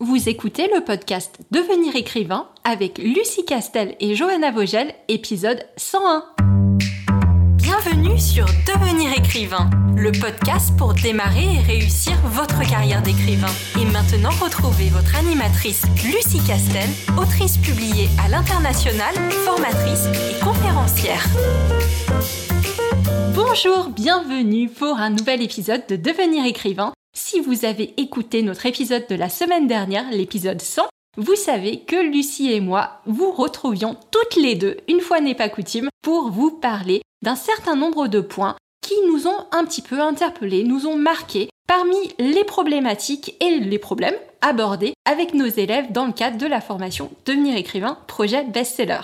Vous écoutez le podcast Devenir écrivain avec Lucie Castel et Johanna Vogel, épisode 101. Bienvenue sur Devenir écrivain, le podcast pour démarrer et réussir votre carrière d'écrivain. Et maintenant, retrouvez votre animatrice Lucie Castel, autrice publiée à l'international, formatrice et conférencière. Bonjour, bienvenue pour un nouvel épisode de Devenir écrivain. Si vous avez écouté notre épisode de la semaine dernière, l'épisode 100, vous savez que Lucie et moi vous retrouvions toutes les deux, une fois n'est pas coutume, pour vous parler d'un certain nombre de points qui nous ont un petit peu interpellés, nous ont marqués parmi les problématiques et les problèmes abordés avec nos élèves dans le cadre de la formation Devenir écrivain projet best-seller.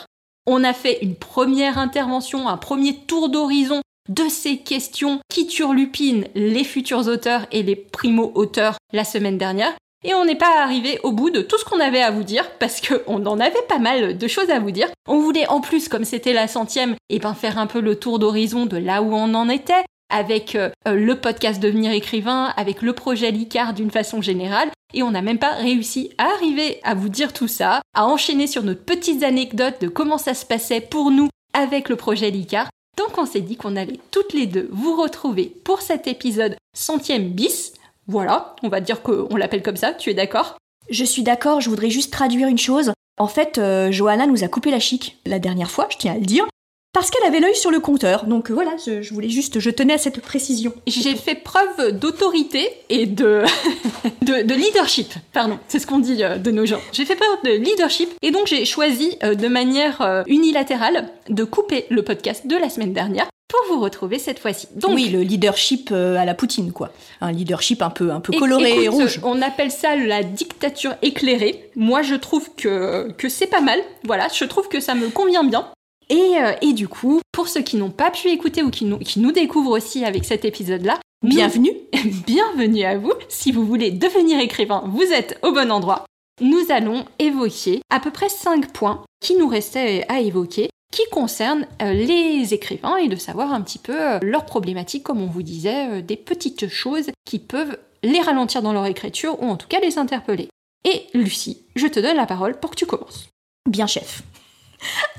On a fait une première intervention, un premier tour d'horizon de ces questions qui turlupinent les futurs auteurs et les primo-auteurs la semaine dernière. Et on n'est pas arrivé au bout de tout ce qu'on avait à vous dire parce qu'on en avait pas mal de choses à vous dire. On voulait en plus, comme c'était la centième, et eh ben faire un peu le tour d'horizon de là où on en était, avec euh, le podcast Devenir écrivain, avec le projet Licard d'une façon générale. Et on n'a même pas réussi à arriver à vous dire tout ça, à enchaîner sur notre petites anecdotes de comment ça se passait pour nous avec le projet Licard. Donc on s'est dit qu'on allait toutes les deux vous retrouver pour cet épisode centième bis. Voilà, on va dire qu'on l'appelle comme ça, tu es d'accord? Je suis d'accord, je voudrais juste traduire une chose. En fait, euh, Johanna nous a coupé la chic la dernière fois, je tiens à le dire parce qu'elle avait l'œil sur le compteur. Donc euh, voilà, je, voulais juste, je tenais à cette précision. J'ai fait preuve d'autorité et de, de, leadership, pardon, c'est ce qu'on dit euh, de nos gens. J'ai fait preuve de leadership et donc j'ai choisi euh, de manière unilatérale de couper le podcast de la semaine dernière pour vous retrouver cette fois-ci. Donc, oui, le leadership à la Poutine, quoi. Un leadership un peu, un peu coloré et rouge. On appelle ça la dictature éclairée. Moi, je trouve que, que c'est pas mal. Voilà, je trouve que ça me convient bien. Euh, et, du coup, pour ceux qui n'ont pas pu écouter ou qui nous, qui nous découvrent aussi avec cet épisode-là, bienvenue, bienvenue à vous. Si vous voulez devenir écrivain, vous êtes au bon endroit. Nous allons évoquer à peu près 5 points qui nous restaient à évoquer qui concernent euh, les écrivains et de savoir un petit peu euh, leurs problématiques, comme on vous disait, des petites choses qui peuvent les ralentir dans leur écriture ou en tout cas les interpeller. Et Lucie, je te donne la parole pour que tu commences. Bien chef.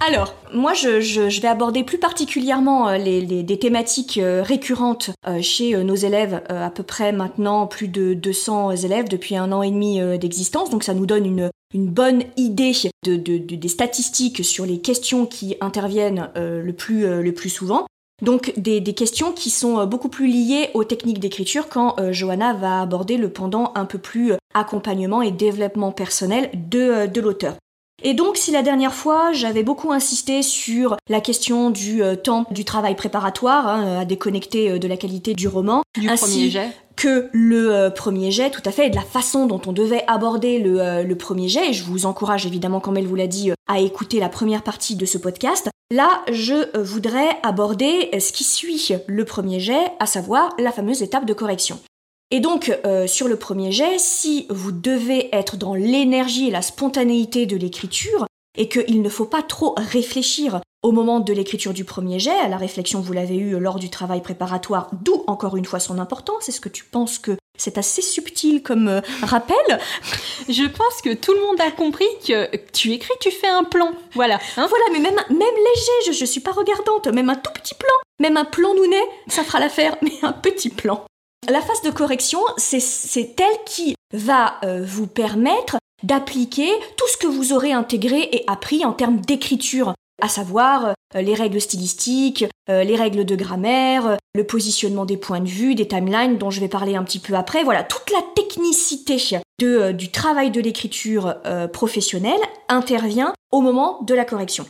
Alors, moi, je, vais aborder plus particulièrement euh, des thématiques euh, récurrentes euh, chez nos élèves, à peu près maintenant plus de 200 élèves depuis un an et demi d'existence. Donc, ça nous donne une, bonne idée des statistiques sur les questions qui interviennent le, plus, souvent. Donc des, questions qui sont beaucoup plus liées aux techniques d'écriture quand Johanna va aborder le pendant un peu plus accompagnement et développement personnel de l'auteur. Et donc, si la dernière fois, j'avais beaucoup insisté sur la question du euh, temps du travail préparatoire, hein, à déconnecter euh, de la qualité du roman, du premier jet. que le euh, premier jet, tout à fait, et de la façon dont on devait aborder le, le premier jet, et je vous encourage évidemment, comme elle vous l'a dit, à écouter la première partie de ce podcast. Là, je voudrais aborder ce qui suit le premier jet, à savoir la fameuse étape de correction. Et donc, euh, sur le premier jet, si vous devez être dans l'énergie et la spontanéité de l'écriture, et qu'il ne faut pas trop réfléchir au moment de l'écriture du premier jet, la réflexion vous l'avez eue lors du travail préparatoire, d'où encore une fois son importance, est-ce que tu penses que c'est assez subtil comme euh, rappel? Je pense que tout le monde a compris que tu écris, tu fais un plan, voilà. Hein? Voilà, mais même, même léger, je, je suis pas regardante, même un tout petit plan, même un plan nounet, ça fera l'affaire, mais un petit plan. La phase de correction, c'est elle qui va euh, vous permettre d'appliquer tout ce que vous aurez intégré et appris en termes d'écriture, à savoir euh, les règles stylistiques, euh, les règles de grammaire, le positionnement des points de vue, des timelines dont je vais parler un petit peu après. Voilà, toute la technicité du travail de l'écriture professionnelle intervient au moment de la correction.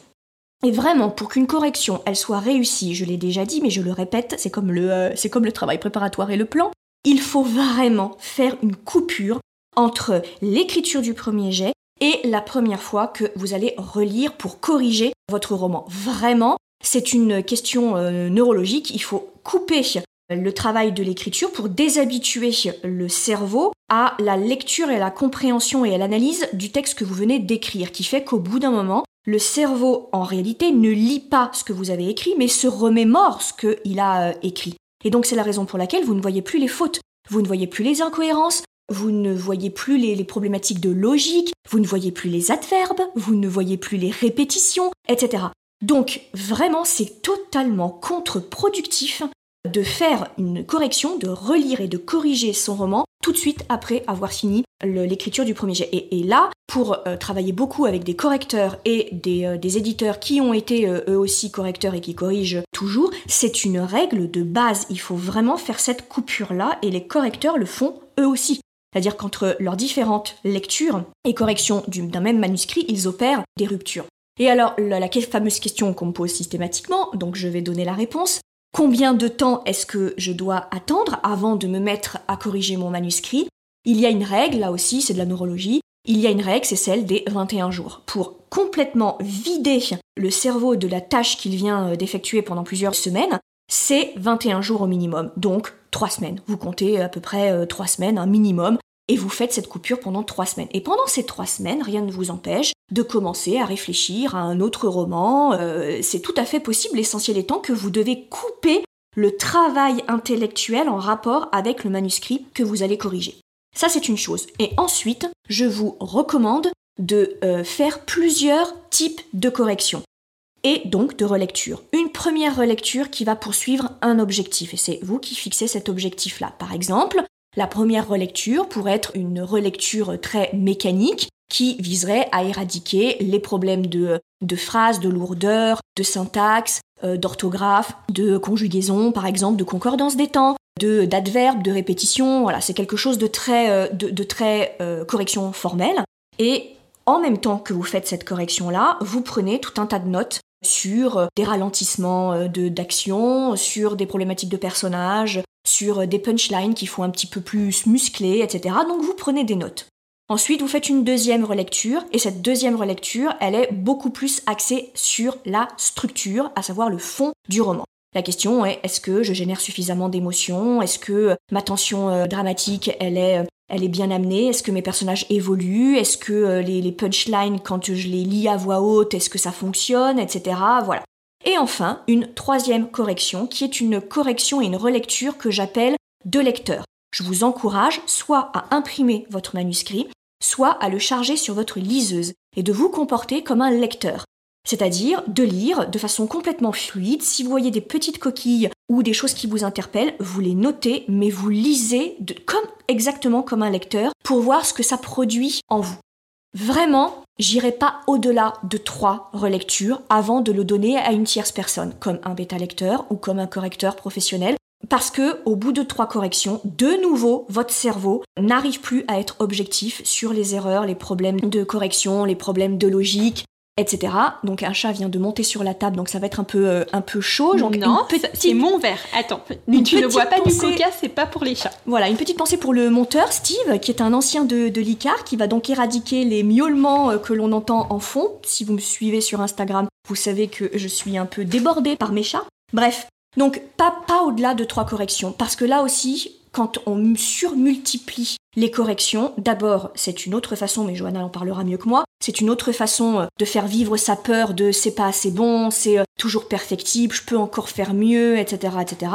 Et vraiment, pour qu'une correction, elle soit réussie, je l'ai déjà dit, mais je le répète, c'est comme le, euh, c'est comme le travail préparatoire et le plan, il faut vraiment faire une coupure entre l'écriture du premier jet et la première fois que vous allez relire pour corriger votre roman. Vraiment, c'est une question euh, neurologique, il faut couper le travail de l'écriture pour déshabituer le cerveau à la lecture et à la compréhension et à l'analyse du texte que vous venez d'écrire, qui fait qu'au bout d'un moment, le cerveau, en réalité, ne lit pas ce que vous avez écrit, mais se remémore ce qu'il a euh, écrit. Et donc c'est la raison pour laquelle vous ne voyez plus les fautes, vous ne voyez plus les incohérences, vous ne voyez plus les, problématiques de logique, vous ne voyez plus les adverbes, vous ne voyez plus les répétitions, etc. Donc vraiment, c'est totalement contre-productif de faire une correction, de relire et de corriger son roman tout de suite après avoir fini l'écriture du premier jet. Et, là, pour euh, travailler beaucoup avec des correcteurs et des, euh, éditeurs qui ont été euh, eux aussi correcteurs et qui corrigent toujours, c'est une règle de base. Il faut vraiment faire cette coupure-là et les correcteurs le font eux aussi. C'est-à-dire qu'entre leurs différentes lectures et corrections d'un même manuscrit, ils opèrent des ruptures. Et alors, la, la fameuse question qu'on me pose systématiquement, donc je vais donner la réponse, combien de temps est-ce que je dois attendre avant de me mettre à corriger mon manuscrit? Il y a une règle, là aussi, c'est de la neurologie, il y a une règle, c'est celle des 21 jours. Pour complètement vider le cerveau de la tâche qu'il vient euh, d'effectuer pendant plusieurs semaines, c'est 21 jours au minimum. Donc 3 semaines. Vous comptez à peu près 3 euh, semaines, un minimum, et vous faites cette coupure pendant 3 semaines. Et pendant ces 3 semaines, rien ne vous empêche de commencer à réfléchir à un autre roman. Euh, c'est tout à fait possible, l'essentiel étant que vous devez couper le travail intellectuel en rapport avec le manuscrit que vous allez corriger. Ça, c'est une chose. Et ensuite, je vous recommande de euh, faire plusieurs types de corrections et donc de relecture. Une première relecture qui va poursuivre un objectif, et c'est vous qui fixez cet objectif-là. Par exemple, la première relecture pourrait être une relecture très mécanique qui viserait à éradiquer les problèmes de, de phrases, de lourdeur, de syntaxe, euh, d'orthographe, de conjugaison par exemple, de concordance des temps, de d'adverbes, de répétition. Voilà, c'est quelque chose de très, euh, de, très euh, correction formelle. Et en même temps que vous faites cette correction-là, vous prenez tout un tas de notes sur des ralentissements d'action, sur des problématiques de personnages, sur des punchlines qui font un petit peu plus musclés, etc. Donc vous prenez des notes. Ensuite, vous faites une deuxième relecture, et cette deuxième relecture, elle est beaucoup plus axée sur la structure, à savoir le fond du roman. La question est est-ce que je génère suffisamment d'émotions? Est-ce que ma tension euh, dramatique, elle est, euh, elle est bien amenée? Est-ce que mes personnages évoluent? Est-ce que euh, les, les punchlines, quand je les lis à voix haute, est-ce que ça fonctionne? Etc. Voilà. Et enfin, une troisième correction, qui est une correction et une relecture que j'appelle de lecteur. Je vous encourage soit à imprimer votre manuscrit, soit à le charger sur votre liseuse et de vous comporter comme un lecteur. C'est-à-dire de lire de façon complètement fluide. Si vous voyez des petites coquilles ou des choses qui vous interpellent, vous les notez, mais vous lisez comme, exactement comme un lecteur pour voir ce que ça produit en vous. Vraiment, j'irai pas au-delà de trois relectures avant de le donner à une tierce personne, comme un bêta lecteur ou comme un correcteur professionnel, parce que au bout de trois corrections, de nouveau, votre cerveau n'arrive plus à être objectif sur les erreurs, les problèmes de correction, les problèmes de logique, etc. Donc un chat vient de monter sur la table, donc ça va être un peu euh, un peu chaud. Donc non, c'est mon verre. Attends, tu ne vois pas du coca, c'est pas pour les chats. Voilà, une petite pensée pour le monteur Steve, qui est un ancien de, de l'ICAR, qui va donc éradiquer les miaulements euh, que l'on entend en fond. Si vous me suivez sur Instagram, vous savez que je suis un peu débordée par mes chats. Bref, donc pas pas au-delà de trois corrections, parce que là aussi, quand on surmultiplie les corrections, d'abord, c'est une autre façon, mais Johanna en parlera mieux que moi, c'est une autre façon euh, de faire vivre sa peur de c'est pas assez bon, c'est euh, toujours perfectible, je peux encore faire mieux, etc., etc.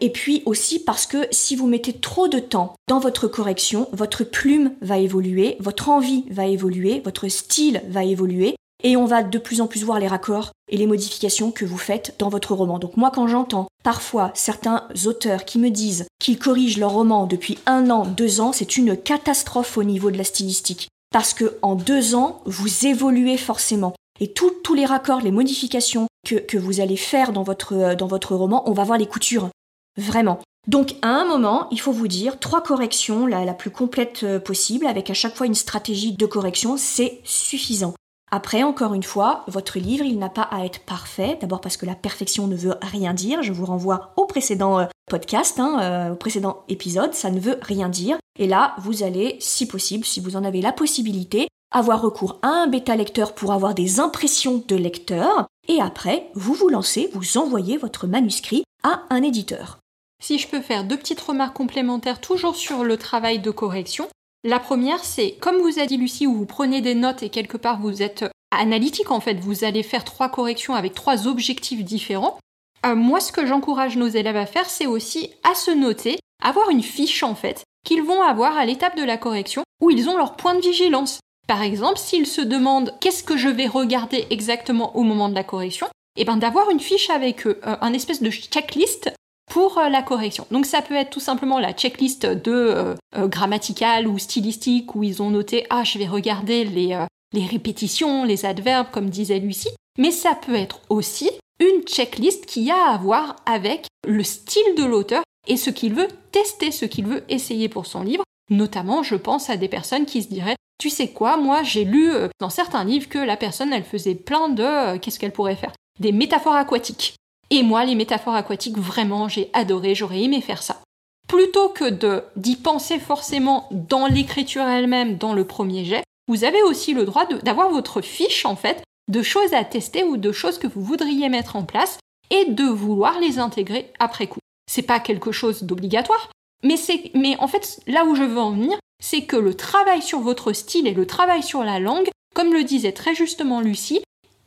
Et puis aussi parce que si vous mettez trop de temps dans votre correction, votre plume va évoluer, votre envie va évoluer, votre style va évoluer, et on va de plus en plus voir les raccords et les modifications que vous faites dans votre roman. Donc moi quand j'entends parfois certains auteurs qui me disent qu'ils corrigent leur roman depuis un an, deux ans, c'est une catastrophe au niveau de la stylistique. Parce que en deux ans, vous évoluez forcément. Et tous les raccords, les modifications que, vous allez faire dans votre, dans votre roman, on va voir les coutures. Vraiment. Donc à un moment, il faut vous dire trois corrections, la, la plus complète euh, possible, avec à chaque fois une stratégie de correction, c'est suffisant. Après, encore une fois, votre livre, il n'a pas à être parfait. D'abord parce que la perfection ne veut rien dire. Je vous renvoie au précédent euh, podcast, hein, euh, au précédent épisode. Ça ne veut rien dire. Et là, vous allez, si possible, si vous en avez la possibilité, avoir recours à un bêta lecteur pour avoir des impressions de lecteur. Et après, vous vous lancez, vous envoyez votre manuscrit à un éditeur. Si je peux faire deux petites remarques complémentaires toujours sur le travail de correction. La première, c'est comme vous a dit Lucie, où vous prenez des notes et quelque part vous êtes analytique en fait, vous allez faire trois corrections avec trois objectifs différents. Euh, moi, ce que j'encourage nos élèves à faire, c'est aussi à se noter, avoir une fiche en fait, qu'ils vont avoir à l'étape de la correction où ils ont leur point de vigilance. Par exemple, s'ils se demandent qu'est-ce que je vais regarder exactement au moment de la correction, et eh ben d'avoir une fiche avec eux, euh, un espèce de checklist pour euh, la correction. Donc ça peut être tout simplement la checklist de euh, euh, grammaticale ou stylistique où ils ont noté ah je vais regarder les, les répétitions, les adverbes comme disait Lucie, mais ça peut être aussi une checklist qui a à voir avec le style de l'auteur et ce qu'il veut tester, ce qu'il veut essayer pour son livre. Notamment, je pense à des personnes qui se diraient Tu sais quoi, moi j'ai lu dans certains livres que la personne elle faisait plein de. Qu'est-ce qu'elle pourrait faire? Des métaphores aquatiques. Et moi, les métaphores aquatiques, vraiment, j'ai adoré, j'aurais aimé faire ça. Plutôt que d'y penser forcément dans l'écriture elle-même, dans le premier jet, vous avez aussi le droit d'avoir votre fiche, en fait, de choses à tester ou de choses que vous voudriez mettre en place et de vouloir les intégrer après coup. C'est pas quelque chose d'obligatoire, mais mais en fait, là où je veux en venir, c'est que le travail sur votre style et le travail sur la langue, comme le disait très justement Lucie,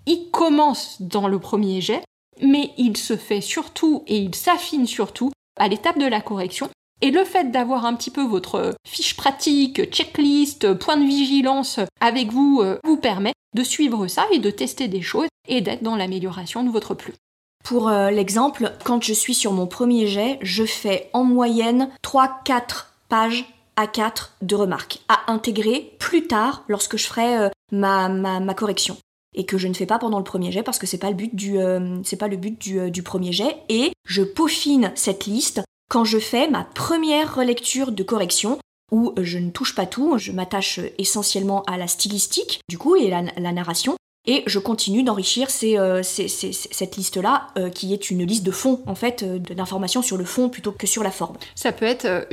il commence dans le premier jet mais il se fait surtout et il s'affine surtout à l'étape de la correction. Et le fait d'avoir un petit peu votre fiche pratique, checklist, point de vigilance avec vous euh, vous permet de suivre ça et de tester des choses et d'être dans l'amélioration de votre plume. Pour euh, l'exemple, quand je suis sur mon premier jet, je fais en moyenne 3-4 pages à 4 de remarques à intégrer plus tard lorsque je ferai euh, ma correction et que je ne fais pas pendant le premier jet parce que c'est pas le but du euh, c'est pas le but du, euh, du, premier jet. Et je peaufine cette liste quand je fais ma première relecture de correction où je ne touche pas tout, je m'attache essentiellement à la stylistique du coup et la, la narration et je continue d'enrichir euh, cette liste-là, euh, qui est une liste de fond, en fait, euh, d'informations sur le fond plutôt que sur la forme. Ça peut être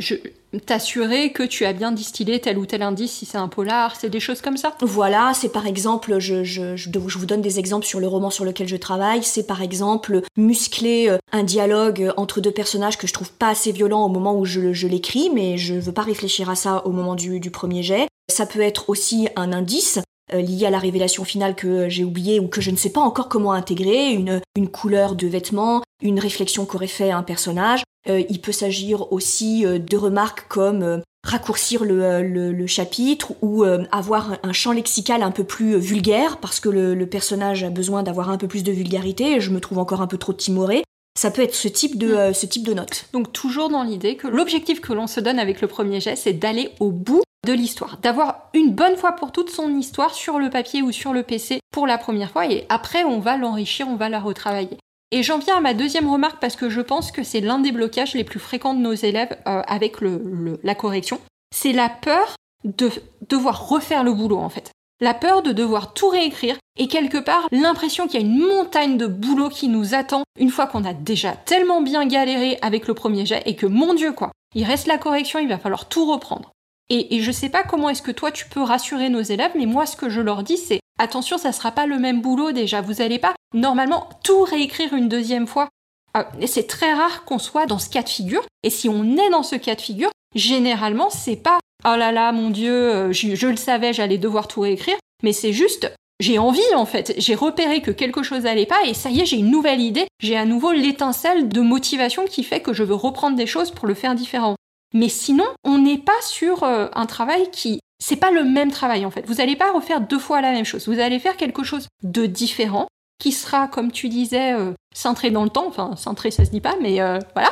t'assurer que tu as bien distillé tel ou tel indice si c'est un polar, c'est des choses comme ça? Voilà, c'est par exemple, je, je, je, vous donne des exemples sur le roman sur lequel je travaille, c'est par exemple muscler un dialogue entre deux personnages que je trouve pas assez violent au moment où je, je l'écris, mais je veux pas réfléchir à ça au moment du, du premier jet. Ça peut être aussi un indice, euh, lié à la révélation finale que j'ai oubliée ou que je ne sais pas encore comment intégrer, une, une couleur de vêtements, une réflexion qu'aurait fait un personnage. Euh, il peut s'agir aussi euh, de remarques comme raccourcir le, le, chapitre ou avoir un champ lexical un peu plus vulgaire parce que le, le personnage a besoin d'avoir un peu plus de vulgarité et je me trouve encore un peu trop timoré. Ça peut être ce type de, mm. ce type de note. Donc toujours dans l'idée que l'objectif que l'on se donne avec le premier jet, c'est d'aller au bout de l'histoire, d'avoir une bonne fois pour toutes son histoire sur le papier ou sur le PC pour la première fois et après on va l'enrichir, on va la retravailler. Et j'en viens à ma deuxième remarque parce que je pense que c'est l'un des blocages les plus fréquents de nos élèves euh, avec la correction. C'est la peur de devoir refaire le boulot en fait. La peur de devoir tout réécrire et quelque part l'impression qu'il y a une montagne de boulot qui nous attend une fois qu'on a déjà tellement bien galéré avec le premier jet et que mon dieu quoi, il reste la correction, il va falloir tout reprendre. Et, je sais pas comment est-ce que toi tu peux rassurer nos élèves, mais moi ce que je leur dis c'est attention, ça sera pas le même boulot déjà. Vous allez pas normalement tout réécrire une deuxième fois. Euh, c'est très rare qu'on soit dans ce cas de figure. Et si on est dans ce cas de figure, généralement c'est pas oh là là mon dieu, euh, je, je le savais, j'allais devoir tout réécrire. Mais c'est juste j'ai envie en fait, j'ai repéré que quelque chose allait pas et ça y est, j'ai une nouvelle idée, j'ai à nouveau l'étincelle de motivation qui fait que je veux reprendre des choses pour le faire différent. Mais sinon, on n'est pas sur euh, un travail qui... C'est pas le même travail en fait. Vous n'allez pas refaire deux fois la même chose. Vous allez faire quelque chose de différent qui sera, comme tu disais, euh, centré dans le temps. Enfin, centré, ça se dit pas, mais euh, voilà.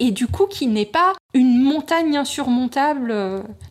Et, du coup, qui n'est pas une montagne insurmontable.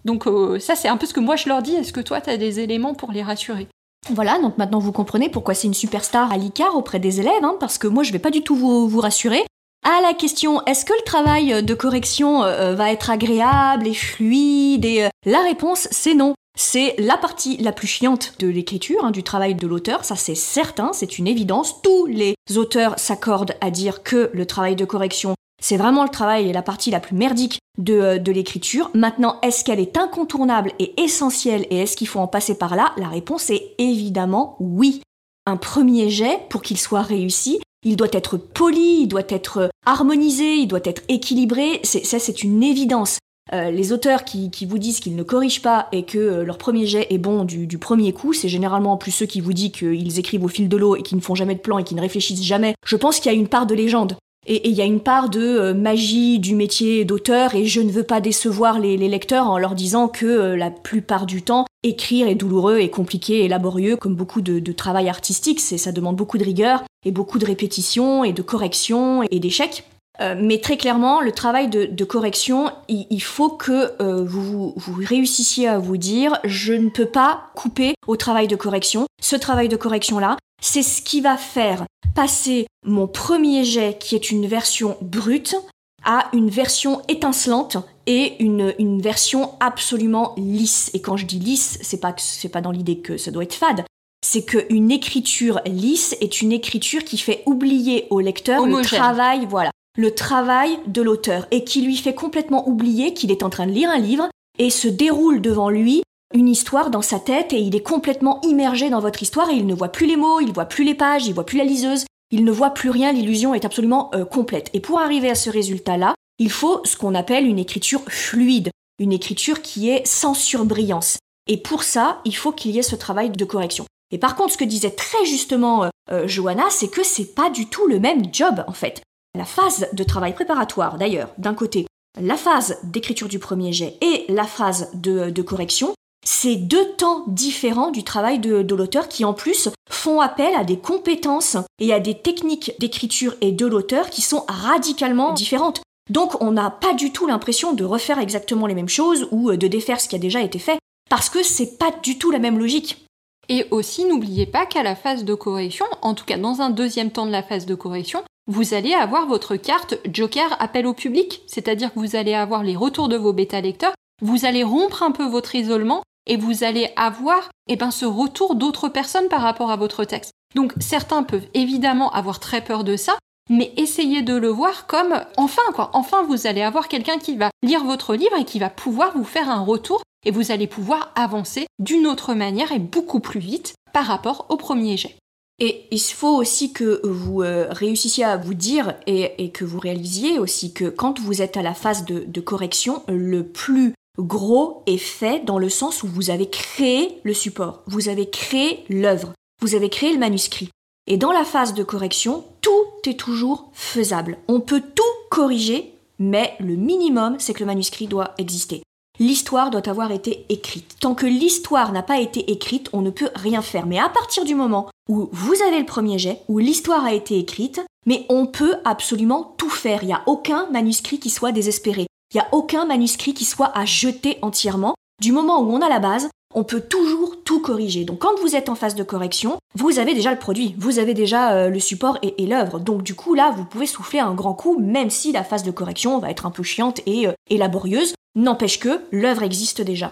Donc ça, c'est un peu ce que moi je leur dis. Est-ce que toi, tu as des éléments pour les rassurer? Voilà, donc maintenant vous comprenez pourquoi c'est une superstar à l'ICAR auprès des élèves, hein, parce que moi je vais pas du tout vous, vous rassurer. À la question est-ce que le travail de correction euh, va être agréable et fluide et euh, la réponse c'est non. C'est la partie la plus chiante de l'écriture, hein, du travail de l'auteur, ça c'est certain, c'est une évidence. Tous les auteurs s'accordent à dire que le travail de correction, c'est vraiment le travail et la partie la plus merdique de, euh, de l'écriture. Maintenant, est-ce qu'elle est incontournable et essentielle et est-ce qu'il faut en passer par là? La réponse est évidemment oui. Un premier jet, pour qu'il soit réussi, il doit être poli, il doit être harmonisé, il doit être équilibré. ça, c'est une évidence. Euh, les auteurs qui, vous disent qu'ils ne corrigent pas et que euh, leur premier jet est bon du, premier coup, c'est généralement en plus ceux qui vous disent qu'ils écrivent au fil de l'eau et qui ne font jamais de plan et qui ne réfléchissent jamais. Je pense qu'il y a une part de légende. Et il y a une part de euh, magie du métier d'auteur et je ne veux pas décevoir les, lecteurs en leur disant que euh, la plupart du temps, écrire est douloureux et compliqué et laborieux comme beaucoup de, travail artistique. C'est, ça demande beaucoup de rigueur et beaucoup de répétitions et de corrections et d'échecs. Euh, mais très clairement, le travail de, correction, il, faut que vous, vous réussissiez à vous dire, je ne peux pas couper au travail de correction. Ce travail de correction-là, c'est ce qui va faire passer mon premier jet, qui est une version brute, à une version étincelante et une, une version absolument lisse. Et quand je dis lisse, c'est pas c'est pas dans l'idée que ça doit être fade. C'est qu'une écriture lisse est une écriture qui fait oublier au lecteur le travail, voilà, le travail de l'auteur et qui lui fait complètement oublier qu'il est en train de lire un livre et se déroule devant lui une histoire dans sa tête et il est complètement immergé dans votre histoire et il ne voit plus les mots, il voit plus les pages, il voit plus la liseuse, il ne voit plus rien, l'illusion est absolument euh, complète. Et pour arriver à ce résultat-là, il faut ce qu'on appelle une écriture fluide, une écriture qui est sans surbrillance. Et pour ça, il faut qu'il y ait ce travail de correction. Et par contre, ce que disait très justement euh, euh, Johanna, c'est que c'est pas du tout le même job en fait. La phase de travail préparatoire, d'ailleurs, d'un côté, la phase d'écriture du premier jet et la phase de correction, c'est deux temps différents du travail de, l'auteur qui en plus font appel à des compétences et à des techniques d'écriture et de l'auteur qui sont radicalement différentes. Donc on n'a pas du tout l'impression de refaire exactement les mêmes choses ou de défaire ce qui a déjà été fait parce que c'est pas du tout la même logique. Et aussi, n'oubliez pas qu'à la phase de correction, en tout cas dans un deuxième temps de la phase de correction, vous allez avoir votre carte Joker appel au public, c'est-à-dire que vous allez avoir les retours de vos bêta lecteurs, vous allez rompre un peu votre isolement et vous allez avoir eh ben, ce retour d'autres personnes par rapport à votre texte. Donc certains peuvent évidemment avoir très peur de ça, mais essayez de le voir comme enfin quoi, enfin vous allez avoir quelqu'un qui va lire votre livre et qui va pouvoir vous faire un retour et vous allez pouvoir avancer d'une autre manière et beaucoup plus vite par rapport au premier jet. Et il faut aussi que vous euh, réussissiez à vous dire et, que vous réalisiez aussi que quand vous êtes à la phase de correction, le plus gros et fait dans le sens où vous avez créé le support, vous avez créé l'œuvre, vous avez créé le manuscrit. Et dans la phase de correction, tout est toujours faisable. On peut tout corriger, mais le minimum, c'est que le manuscrit doit exister. L'histoire doit avoir été écrite. Tant que l'histoire n'a pas été écrite, on ne peut rien faire. Mais à partir du moment où vous avez le premier jet, où l'histoire a été écrite, mais on peut absolument tout faire. Il n'y a aucun manuscrit qui soit désespéré. Il n'y a aucun manuscrit qui soit à jeter entièrement. Du moment où on a la base, on peut toujours tout corriger. Donc quand vous êtes en phase de correction, vous avez déjà le produit, vous avez déjà euh, le support et, l'œuvre. Donc du coup là, vous pouvez souffler un grand coup, même si la phase de correction va être un peu chiante et, euh, laborieuse. N'empêche que l'œuvre existe déjà.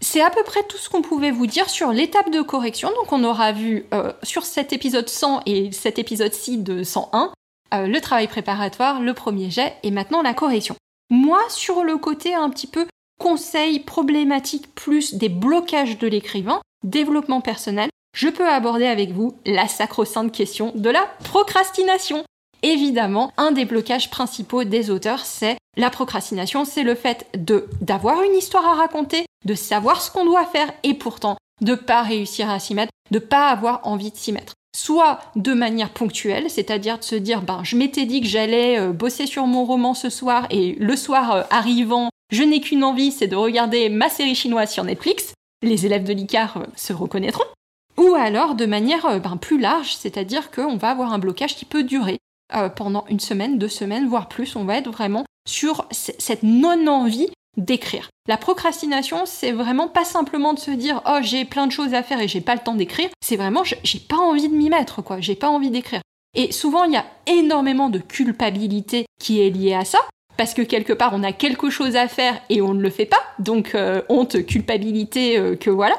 C'est à peu près tout ce qu'on pouvait vous dire sur l'étape de correction. Donc on aura vu euh, sur cet épisode 100 et cet épisode-ci de 101 le travail préparatoire, le premier jet et maintenant la correction. Moi, sur le côté un petit peu conseil problématique plus des blocages de l'écrivain, développement personnel, je peux aborder avec vous la sacro-sainte question de la procrastination. Évidemment, un des blocages principaux des auteurs, c'est la procrastination, c'est le fait de d'avoir une histoire à raconter, de savoir ce qu'on doit faire et pourtant de pas réussir à s'y mettre, de pas avoir envie de s'y mettre soit de manière ponctuelle, c'est-à-dire de se dire, ben, je m'étais dit que j'allais euh, bosser sur mon roman ce soir et le soir euh, arrivant, je n'ai qu'une envie, c'est de regarder ma série chinoise sur Netflix. Les élèves de l'ICAR euh, se reconnaîtront. Ou alors de manière ben, plus large, c'est-à-dire qu'on va avoir un blocage qui peut durer pendant une semaine, deux semaines, voire plus. On va être vraiment sur cette non-envie d'écrire. La procrastination, c'est vraiment pas simplement de se dire oh j'ai plein de choses à faire et j'ai pas le temps d'écrire, c'est vraiment j'ai pas envie de m'y mettre quoi, j'ai pas envie d'écrire. Et souvent il y a énormément de culpabilité qui est liée à ça parce que quelque part on a quelque chose à faire et on ne le fait pas, donc euh, honte, culpabilité euh, que voilà.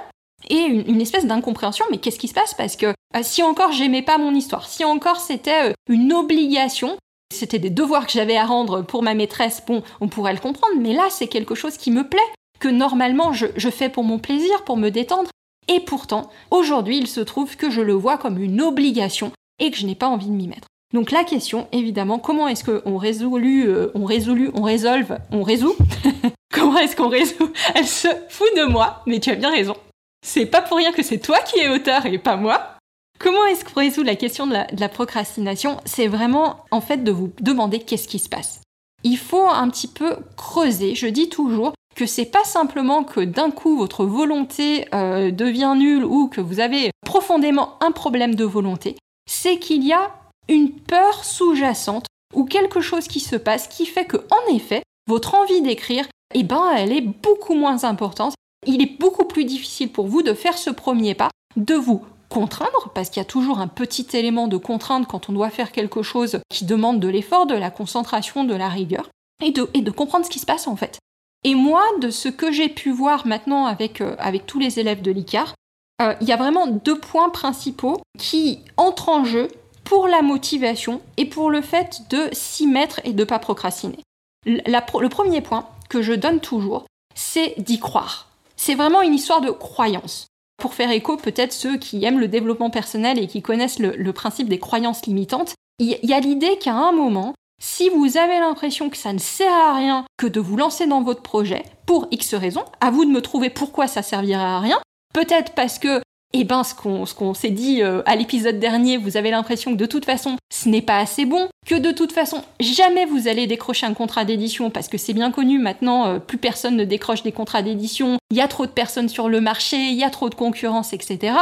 Et une, espèce d'incompréhension, mais qu'est-ce qui se passe? Parce que euh, si encore j'aimais pas mon histoire, si encore c'était une obligation, c'était des devoirs que j'avais à rendre pour ma maîtresse, bon, on pourrait le comprendre, mais là, c'est quelque chose qui me plaît, que normalement je, fais pour mon plaisir, pour me détendre. Et pourtant, aujourd'hui, il se trouve que je le vois comme une obligation et que je n'ai pas envie de m'y mettre. Donc la question, évidemment, comment est-ce qu'on résolu, euh, on résolu, on résolve, on résout? Comment est-ce qu'on résout? Elle se fout de moi, mais tu as bien raison. C'est pas pour rien que c'est toi qui es auteur et pas moi. Comment est-ce qu'on résout la question de la, procrastination C'est vraiment en fait de vous demander qu'est-ce qui se passe? Il faut un petit peu creuser. Je dis toujours que c'est pas simplement que d'un coup votre volonté euh, devient nulle ou que vous avez profondément un problème de volonté. C'est qu'il y a une peur sous-jacente ou quelque chose qui se passe qui fait que en effet votre envie d'écrire, eh ben, elle est beaucoup moins importante. Il est beaucoup plus difficile pour vous de faire ce premier pas, de vous contraindre, parce qu'il y a toujours un petit élément de contrainte quand on doit faire quelque chose qui demande de l'effort, de la concentration, de la rigueur, et de, comprendre ce qui se passe en fait. Et moi, de ce que j'ai pu voir maintenant avec, euh, tous les élèves de l'ICAR, euh, il y a vraiment deux points principaux qui entrent en jeu pour la motivation et pour le fait de s'y mettre et de ne pas procrastiner. le premier point que je donne toujours, c'est d'y croire. C'est vraiment une histoire de croyance. Pour faire écho, peut-être ceux qui aiment le développement personnel et qui connaissent le, principe des croyances limitantes, il y a l'idée qu'à un moment, si vous avez l'impression que ça ne sert à rien que de vous lancer dans votre projet, pour X raisons, à vous de me trouver pourquoi ça servirait à rien. Peut-être parce que eh ben ce qu'on s'est dit euh, à l'épisode dernier, vous avez l'impression que de toute façon ce n'est pas assez bon, que de toute façon jamais vous allez décrocher un contrat d'édition parce que c'est bien connu maintenant, euh, plus personne ne décroche des contrats d'édition, il y a trop de personnes sur le marché, il y a trop de concurrence, etc.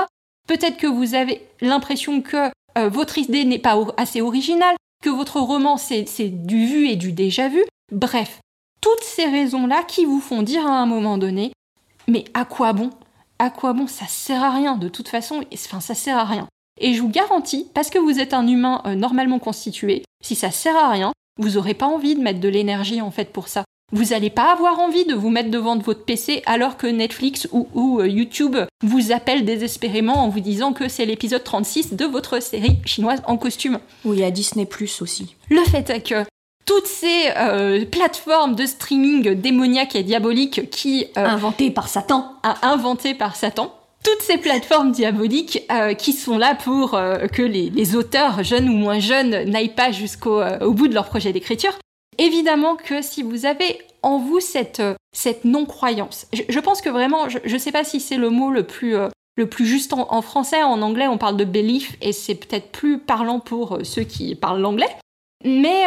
Peut-être que vous avez l'impression que euh, votre idée n'est pas assez originale, que votre roman c'est du vu et du déjà vu. Bref, toutes ces raisons-là qui vous font dire à un moment donné, mais à quoi bon? À quoi bon Ça sert à rien de toute façon, enfin ça sert à rien. Et je vous garantis, parce que vous êtes un humain euh, normalement constitué, si ça sert à rien, vous n'aurez pas envie de mettre de l'énergie en fait pour ça. Vous n'allez pas avoir envie de vous mettre devant votre PC alors que Netflix ou, euh, YouTube vous appelle désespérément en vous disant que c'est l'épisode 36 de votre série chinoise en costume. Ou il y a Disney Plus aussi. Le fait est que toutes ces euh, plateformes de streaming démoniaques et diaboliques qui... Euh, inventées par Satan. Inventées par Satan. Toutes ces plateformes diaboliques euh, qui sont là pour que les, auteurs, jeunes ou moins jeunes, n'aillent pas jusqu'au bout de leur projet d'écriture. Évidemment que si vous avez en vous cette, cette non-croyance, je, pense que vraiment, je ne sais pas si c'est le mot le plus, le plus juste en, en, français, en anglais on parle de belief et c'est peut-être plus parlant pour ceux qui parlent l'anglais, mais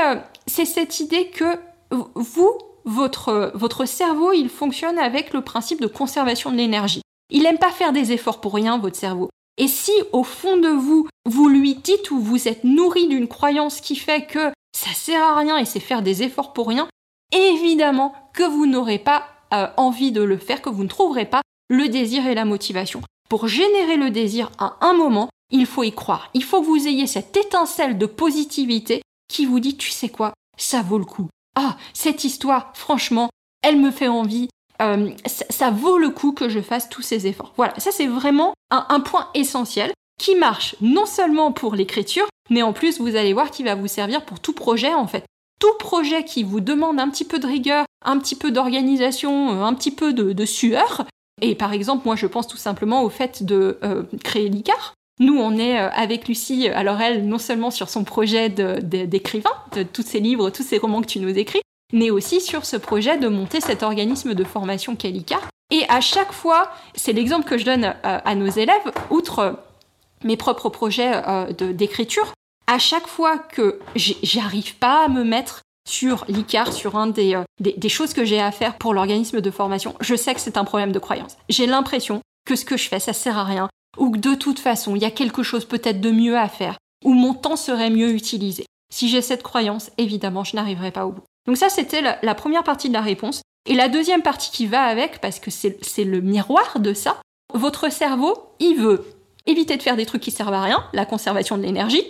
c'est cette idée que vous, votre, votre cerveau, il fonctionne avec le principe de conservation de l'énergie. Il n'aime pas faire des efforts pour rien, votre cerveau. Et si au fond de vous, vous lui dites ou vous êtes nourri d'une croyance qui fait que ça sert à rien et c'est faire des efforts pour rien, évidemment que vous n'aurez pas euh, envie de le faire, que vous ne trouverez pas le désir et la motivation. Pour générer le désir à un moment, il faut y croire. Il faut que vous ayez cette étincelle de positivité qui vous dit, tu sais quoi, ça vaut le coup. Ah, cette histoire, franchement, elle me fait envie. Euh, ça, vaut le coup que je fasse tous ces efforts. Voilà, ça c'est vraiment un, point essentiel qui marche non seulement pour l'écriture, mais en plus vous allez voir qu'il va vous servir pour tout projet en fait. Tout projet qui vous demande un petit peu de rigueur, un petit peu d'organisation, euh, un petit peu de, sueur. Et par exemple, moi je pense tout simplement au fait de euh, créer l'ICAR. Nous, on est euh, avec Lucie, alors elle, non seulement sur son projet d'écrivain, de, tous ces livres, tous ces romans que tu nous écris, mais aussi sur ce projet de monter cet organisme de formation Kelika. Et à chaque fois, c'est l'exemple que je donne euh, à nos élèves, outre euh, mes propres projets d'écriture, à chaque fois que j'arrive pas à me mettre sur l'ICAR, sur un des, des choses que j'ai à faire pour l'organisme de formation, je sais que c'est un problème de croyance. J'ai l'impression que ce que je fais, ça sert à rien, ou que de toute façon, il y a quelque chose peut-être de mieux à faire, ou mon temps serait mieux utilisé. Si j'ai cette croyance, évidemment, je n'arriverai pas au bout. Donc ça, c'était la, première partie de la réponse. Et la deuxième partie qui va avec, parce que c'est le miroir de ça, votre cerveau, il veut éviter de faire des trucs qui servent à rien, la conservation de l'énergie,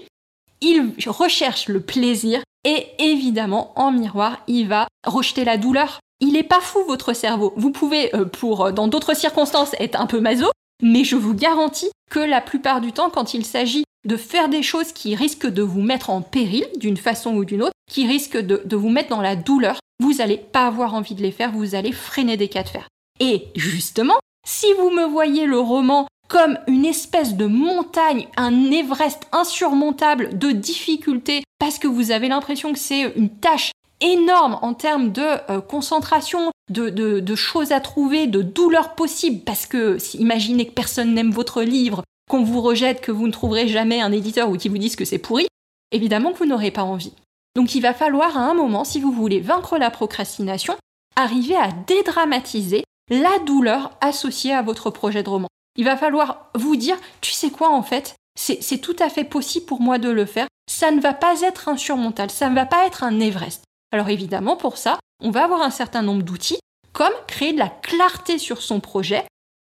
il recherche le plaisir, et évidemment, en miroir, il va rejeter la douleur. Il n'est pas fou, votre cerveau. Vous pouvez, euh, pour dans d'autres circonstances, être un peu maso, mais je vous garantis que la plupart du temps, quand il s'agit de faire des choses qui risquent de vous mettre en péril d'une façon ou d'une autre, qui risquent de, vous mettre dans la douleur, vous n'allez pas avoir envie de les faire, vous allez freiner des cas de fer. Et justement, si vous me voyez le roman comme une espèce de montagne, un Everest insurmontable de difficultés, parce que vous avez l'impression que c'est une tâche énorme en termes de euh, concentration, de, choses à trouver, de douleurs possibles, parce que imaginez que personne n'aime votre livre, qu'on vous rejette, que vous ne trouverez jamais un éditeur ou qui vous dise que c'est pourri, évidemment que vous n'aurez pas envie. Donc il va falloir à un moment, si vous voulez vaincre la procrastination, arriver à dédramatiser la douleur associée à votre projet de roman. Il va falloir vous dire, tu sais quoi en fait, c'est tout à fait possible pour moi de le faire, ça ne va pas être insurmontable, ça ne va pas être un Everest. Alors évidemment, pour ça, on va avoir un certain nombre d'outils, comme créer de la clarté sur son projet,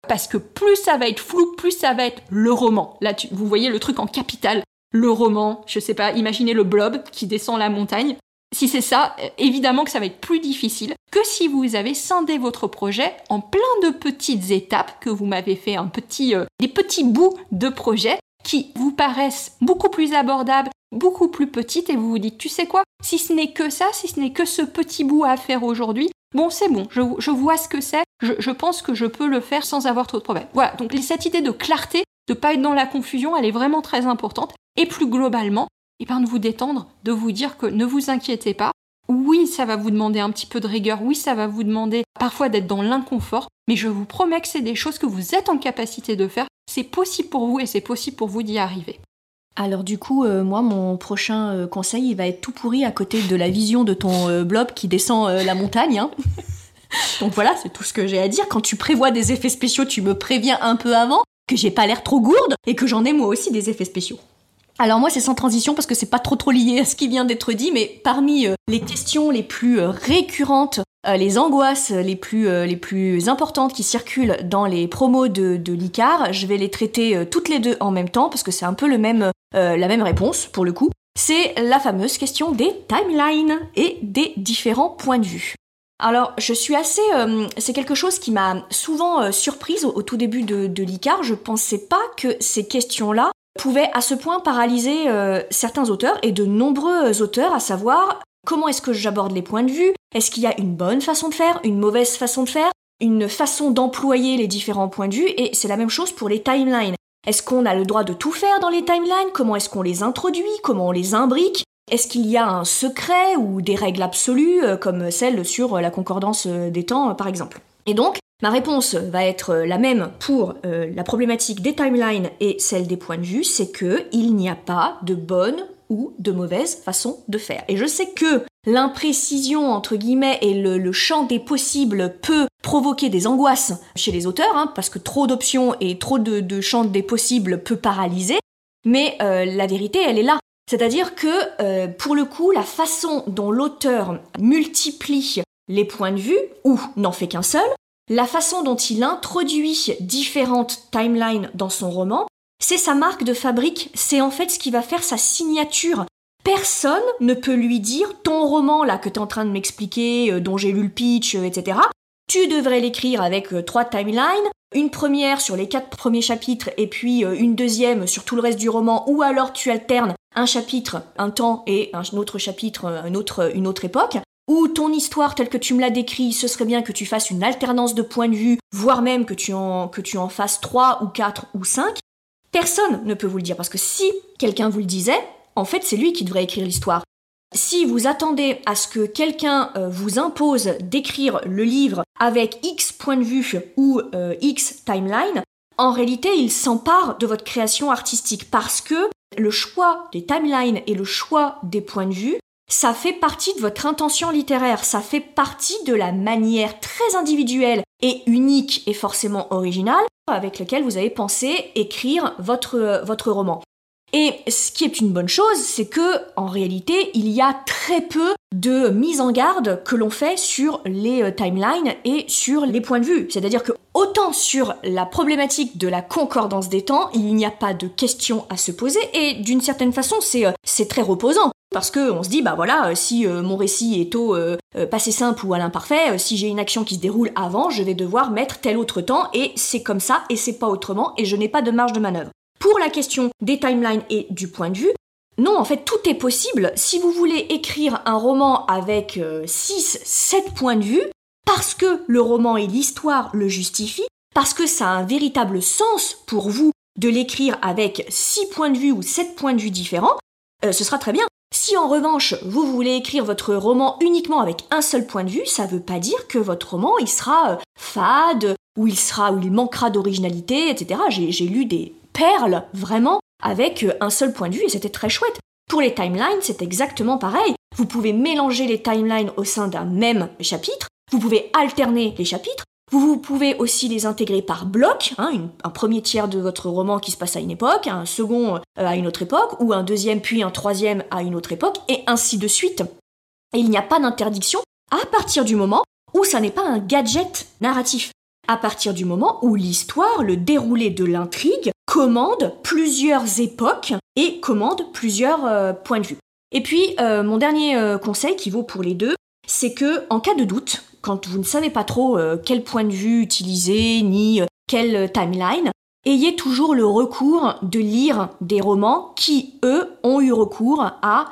parce que plus ça va être flou, plus ça va être le roman. Là, vous voyez le truc en capital, le roman, je sais pas, imaginez le blob qui descend la montagne. Si c'est ça, euh, évidemment que ça va être plus difficile que si vous avez scindé votre projet en plein de petites étapes que vous m'avez fait un euh, des petits bouts de projet qui vous paraissent beaucoup plus abordables, beaucoup plus petites et vous vous dites, tu sais quoi, si ce n'est que ça, si ce n'est que ce petit bout à faire aujourd'hui, bon c'est bon, je, vois ce que c'est, je, pense que je peux le faire sans avoir trop de problèmes. Voilà, donc cette idée de clarté, de pas être dans la confusion, elle est vraiment très importante. Et plus globalement, et eh de vous détendre, de vous dire que ne vous inquiétez pas. Oui, ça va vous demander un petit peu de rigueur, oui, ça va vous demander parfois d'être dans l'inconfort, mais je vous promets que c'est des choses que vous êtes en capacité de faire. C'est possible pour vous et c'est possible pour vous d'y arriver. Alors du coup, euh, moi, mon prochain euh, conseil, il va être tout pourri à côté de la vision de ton euh, blob qui descend la montagne. Hein. Donc voilà, c'est tout ce que j'ai à dire. Quand tu prévois des effets spéciaux, tu me préviens un peu avant que j'ai pas l'air trop gourde et que j'en ai moi aussi des effets spéciaux. Alors moi c'est sans transition parce que c'est pas trop trop lié à ce qui vient d'être dit, mais parmi les questions les plus récurrentes, euh, les angoisses les plus, les plus importantes qui circulent dans les promos de, l'ICAR, je vais les traiter toutes les deux en même temps parce que c'est un peu la même réponse pour le coup. C'est la fameuse question des timelines et des différents points de vue. Alors, je suis assez. c'est quelque chose qui m'a souvent surprise au, tout début de, de l'ICAR. Je pensais pas que ces questions-là pouvait à ce point paralyser euh, certains auteurs et de nombreux auteurs, à savoir comment est-ce que j'aborde les points de vue, est-ce qu'il y a une bonne façon de faire, une mauvaise façon de faire, une façon d'employer les différents points de vue, et c'est la même chose pour les timelines. Est-ce qu'on a le droit de tout faire dans les timelines? Comment est-ce qu'on les introduit? Comment on les imbrique? Est-ce qu'il y a un secret ou des règles absolues, euh, comme celle sur la concordance euh, des temps, par exemple? Et donc, Ma réponse va être la même pour euh, la problématique des timelines et celle des points de vue, c'est que il n'y a pas de bonne ou de mauvaise façon de faire. Et je sais que l'imprécision entre guillemets et le, champ des possibles peut provoquer des angoisses chez les auteurs, hein, parce que trop d'options et trop de, champs des possibles peut paralyser. Mais euh, la vérité, elle est là. C'est-à-dire que euh, pour le coup, la façon dont l'auteur multiplie les points de vue, ou n'en fait qu'un seul, la façon dont il introduit différentes timelines dans son roman, c'est sa marque de fabrique, c'est en fait ce qui va faire sa signature. Personne ne peut lui dire ton roman là que tu es en train de m'expliquer, euh, dont j'ai lu le pitch, euh, etc. Tu devrais l'écrire avec euh, trois timelines, une première sur les quatre premiers chapitres et puis une deuxième sur tout le reste du roman, ou alors tu alternes un chapitre, un temps et un autre chapitre, une autre, époque ou ton histoire telle que tu me l'as décrit, ce serait bien que tu fasses une alternance de points de vue, voire même que tu en, que tu en fasses 3 ou 4 ou 5, personne ne peut vous le dire. Parce que si quelqu'un vous le disait, en fait, c'est lui qui devrait écrire l'histoire. Si vous attendez à ce que quelqu'un euh, vous impose d'écrire le livre avec X points de vue ou euh, X timeline, en réalité, il s'empare de votre création artistique parce que le choix des timelines et le choix des points de vue ça fait partie de votre intention littéraire, ça fait partie de la manière très individuelle et unique et forcément originale avec laquelle vous avez pensé écrire votre roman. Et ce qui est une bonne chose, c'est que en réalité, il y a très peu de mise en garde que l'on fait sur les euh, timelines et sur les points de vue. C'est-à-dire que autant sur la problématique de la concordance des temps, il n'y a pas de questions à se poser et d'une certaine façon, c'est euh, c'est très reposant. Parce que on se dit bah voilà euh, si mon récit est au passé simple ou à l'imparfait, si j'ai une action qui se déroule avant, je vais devoir mettre tel autre temps et c'est comme ça et c'est pas autrement et je n'ai pas de marge de manœuvre. Pour la question des timelines et du point de vue, non, en fait, tout est possible. Si vous voulez écrire un roman avec 6, euh, 7 points de vue, parce que le roman et l'histoire le justifient, parce que ça a un véritable sens pour vous de l'écrire avec 6 points de vue ou 7 points de vue différents, euh, ce sera très bien. Si en revanche vous voulez écrire votre roman uniquement avec un seul point de vue, ça ne veut pas dire que votre roman il sera euh, fade, ou il sera, ou il manquera d'originalité, etc. J'ai lu des perles, vraiment, avec euh, un seul point de vue, et c'était très chouette. Pour les timelines, c'est exactement pareil. Vous pouvez mélanger les timelines au sein d'un même chapitre, vous pouvez alterner les chapitres, vous, pouvez aussi les intégrer par bloc, hein, un premier tiers de votre roman qui se passe à une époque, un second euh, à une autre époque, ou un deuxième puis un troisième à une autre époque, et ainsi de suite. Et il n'y a pas d'interdiction à partir du moment où ça n'est pas un gadget narratif. À partir du moment où l'histoire, le déroulé de l'intrigue, commande plusieurs époques et commande plusieurs euh, points de vue. Et puis, euh, mon dernier conseil qui vaut pour les deux, c'est que en cas de doute, quand vous ne savez pas trop euh, quel point de vue utiliser, ni euh, quelle timeline, ayez toujours le recours de lire des romans qui, eux, ont eu recours à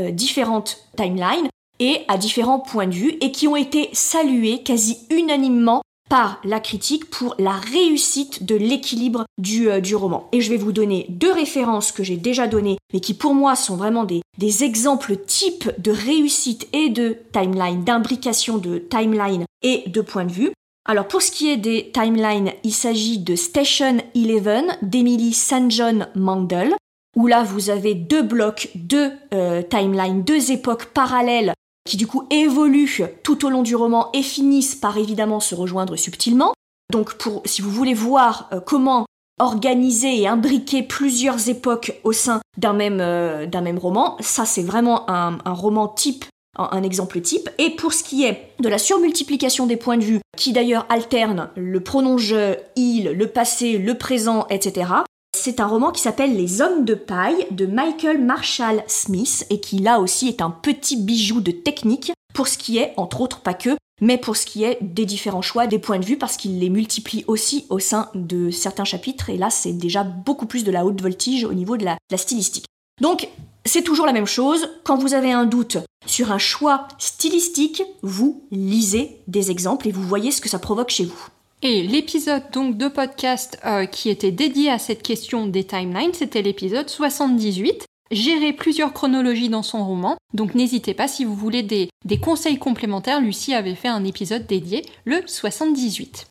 euh, différentes timelines et à différents points de vue et qui ont été salués quasi unanimement par la critique pour la réussite de l'équilibre du, euh, du, roman. Et je vais vous donner deux références que j'ai déjà données, mais qui pour moi sont vraiment des, des exemples types de réussite et de timeline, d'imbrication de timeline et de point de vue. Alors pour ce qui est des timelines, il s'agit de Station 11 d'Emily St. John Mandel, où là vous avez deux blocs, deux euh, timelines, deux époques parallèles qui du coup évoluent tout au long du roman et finissent par évidemment se rejoindre subtilement. Donc pour, si vous voulez voir euh, comment organiser et imbriquer plusieurs époques au sein d'un même, euh, roman, ça c'est vraiment un, roman type, un, un, exemple type. Et pour ce qui est de la surmultiplication des points de vue, qui d'ailleurs alterne le pronom je, il, le passé, le présent, etc., c'est un roman qui s'appelle Les Hommes de paille de Michael Marshall Smith et qui là aussi est un petit bijou de technique pour ce qui est, entre autres pas que, mais pour ce qui est des différents choix, des points de vue, parce qu'il les multiplie aussi au sein de certains chapitres, et là c'est déjà beaucoup plus de la haute voltige au niveau de la, stylistique. Donc c'est toujours la même chose, quand vous avez un doute sur un choix stylistique, vous lisez des exemples et vous voyez ce que ça provoque chez vous. Et l'épisode donc de podcast euh, qui était dédié à cette question des timelines, c'était l'épisode 78. Gérer plusieurs chronologies dans son roman, donc n'hésitez pas si vous voulez des, des conseils complémentaires, Lucie avait fait un épisode dédié, le 78.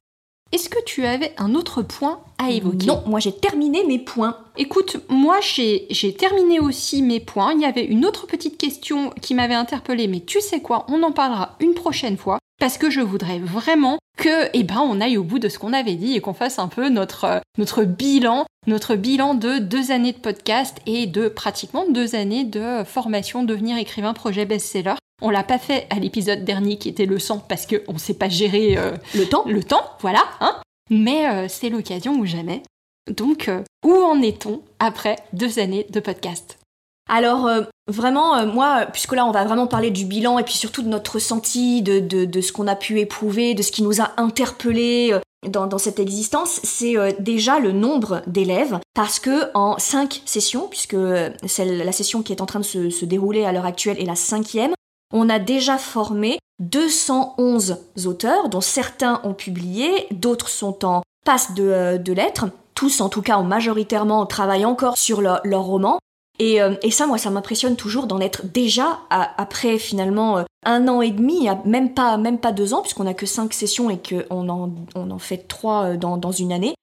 Est-ce que tu avais un autre point à évoquer? Non, moi j'ai terminé mes points. Écoute, moi j'ai terminé aussi mes points. Il y avait une autre petite question qui m'avait interpellée, mais tu sais quoi, on en parlera une prochaine fois parce que je voudrais vraiment que, eh ben, on aille au bout de ce qu'on avait dit et qu'on fasse un peu notre, euh, notre bilan, notre bilan de deux années de podcast et de pratiquement deux années de formation devenir écrivain projet best-seller. On l'a pas fait à l'épisode dernier qui était le 100 parce qu'on ne sait pas gérer euh, le temps. Le temps, voilà, hein. Mais euh, c'est l'occasion ou jamais. Donc, où en est-on après deux années de podcast? Alors euh, vraiment, euh, moi, puisque là on va vraiment parler du bilan et puis surtout de notre ressenti, de, ce qu'on a pu éprouver, de ce qui nous a interpellés euh, dans, cette existence, c'est déjà le nombre d'élèves, parce que en cinq sessions, puisque c'est la session qui est en train de se, dérouler à l'heure actuelle est la cinquième, on a déjà formé 211 auteurs, dont certains ont publié, d'autres sont en passe de, de lettres, tous en tout cas ont majoritairement travaillé encore sur leur roman, euh, et, ça, moi, ça m'impressionne toujours d'en être déjà après finalement euh, un an et demi, même pas même pas deux ans, puisqu'on a que cinq sessions et qu'on en, on en fait trois euh, dans, dans une année.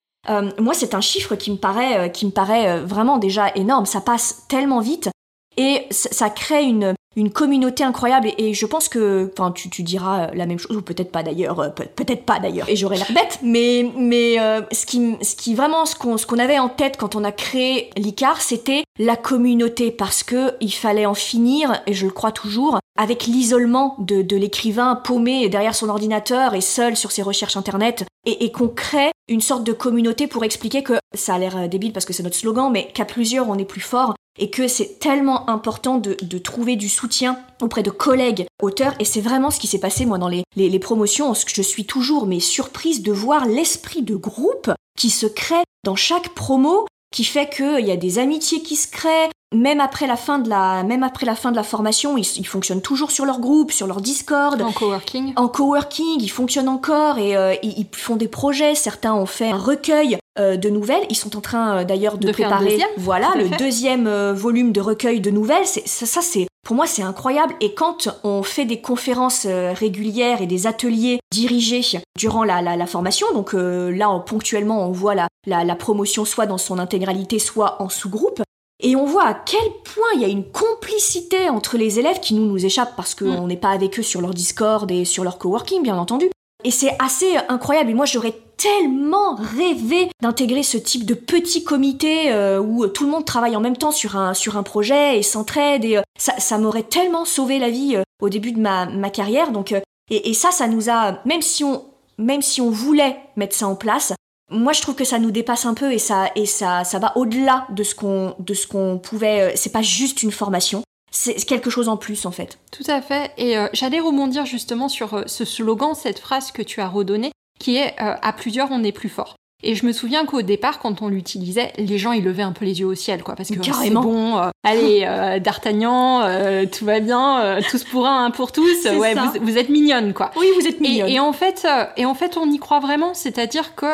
moi, c'est un chiffre qui me paraît qui me paraît vraiment déjà énorme. Ça passe tellement vite et ça crée une une communauté incroyable et, je pense que enfin tu, tu, diras la même chose ou peut-être pas d'ailleurs euh, peut-être pas d'ailleurs et j'aurais l'air bête mais mais euh, ce qui ce qui vraiment ce qu'on ce qu'on avait en tête quand on a créé l'ICAR c'était la communauté parce que il fallait en finir et je le crois toujours avec l'isolement de, de l'écrivain paumé derrière son ordinateur et seul sur ses recherches internet et, et qu'on crée une sorte de communauté pour expliquer que ça a l'air euh, débile parce que c'est notre slogan mais qu'à plusieurs on est plus fort et que c'est tellement important de, de, trouver du soutien auprès de collègues auteurs. Et c'est vraiment ce qui s'est passé moi dans les, les, les promotions je suis toujours mais surprise de voir l'esprit de groupe qui se crée dans chaque promo qui fait qu'il y a des amitiés qui se créent, même après la fin de la, même après la fin de la formation, ils, ils fonctionnent toujours sur leur groupe, sur leur Discord. En coworking. En coworking, ils fonctionnent encore et euh, ils, font des projets. Certains ont fait un recueil euh, de nouvelles. Ils sont en train euh, d'ailleurs de, préparer, voilà, le deuxième volume de recueil de nouvelles. Ça, ça c'est pour moi, c'est incroyable. Et quand on fait des conférences régulières et des ateliers dirigés durant la, la, formation, donc là, ponctuellement, on voit la, la, promotion soit dans son intégralité, soit en sous-groupe, et on voit à quel point il y a une complicité entre les élèves qui nous nous échappe parce qu'on mm. n'est pas avec eux sur leur Discord et sur leur coworking, bien entendu. Et c'est assez incroyable. Et moi, j'aurais tellement rêvé d'intégrer ce type de petit comité euh, où tout le monde travaille en même temps sur un, sur un projet et s'entraide. Et euh, ça, ça m'aurait tellement sauvé la vie euh, au début de ma, ma carrière. Donc, et, et, ça, ça nous a, même si on, même si on voulait mettre ça en place, moi je trouve que ça nous dépasse un peu et ça, et ça, ça va au-delà de ce qu'on, de ce qu'on pouvait. C'est pas juste une formation c'est quelque chose en plus en fait. Tout à fait. Et j'allais rebondir justement sur ce slogan, cette phrase que tu as redonnée, qui est euh, à plusieurs on est plus fort. Et je me souviens qu'au départ, quand on l'utilisait, les gens ils levaient un peu les yeux au ciel, quoi, parce que c'est bon. Euh, allez, euh, D'Artagnan, tout va bien, tous pour un, un pour tous. Ouais, vous, êtes mignonne, quoi. Oui, vous êtes mignonne. Et, en fait, et en fait, on y croit vraiment, c'est-à-dire que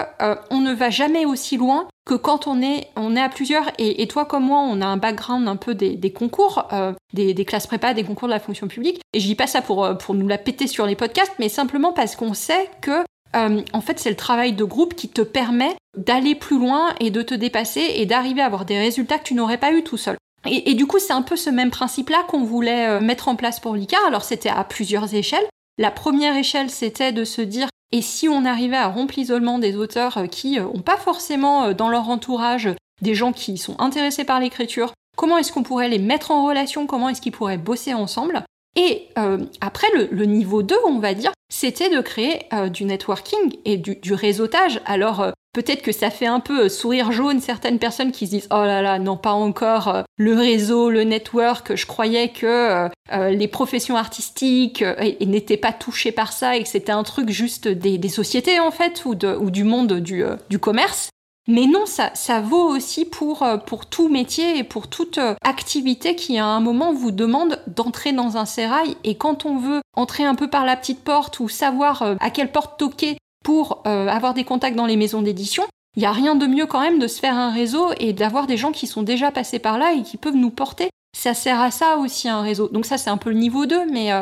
on ne va jamais aussi loin que quand on est, on est à plusieurs. Et, toi comme moi, on a un background un peu des, des concours, des, des, classes prépa, des concours de la fonction publique. Et je dis pas ça pour pour nous la péter sur les podcasts, mais simplement parce qu'on sait que euh, en fait, c'est le travail de groupe qui te permet d'aller plus loin et de te dépasser et d'arriver à avoir des résultats que tu n'aurais pas eu tout seul. Et, du coup, c'est un peu ce même principe-là qu'on voulait euh, mettre en place pour l'ICAR. Alors, c'était à plusieurs échelles. La première échelle, c'était de se dire, et si on arrivait à rompre l'isolement des auteurs euh, qui n'ont pas forcément dans leur entourage des gens qui sont intéressés par l'écriture, comment est-ce qu'on pourrait les mettre en relation, comment est-ce qu'ils pourraient bosser ensemble? Et euh, après, le, niveau 2, on va dire, c'était de créer euh, du networking et du, réseautage. Alors, euh, peut-être que ça fait un peu sourire jaune certaines personnes qui se disent Oh là là, non, pas encore le réseau, le network. Je croyais que les professions artistiques n'étaient pas touchées par ça et que c'était un truc juste des, sociétés, en fait, ou, du monde du commerce. Mais non, ça, vaut aussi pour, euh, pour tout métier et pour toute euh, activité qui à un moment vous demande d'entrer dans un sérail. Et quand on veut entrer un peu par la petite porte ou savoir euh, à quelle porte toquer pour avoir des contacts dans les maisons d'édition, il n'y a rien de mieux quand même de se faire un réseau et d'avoir des gens qui sont déjà passés par là et qui peuvent nous porter. Ça sert à ça aussi un réseau. Donc ça c'est un peu le niveau 2, mais,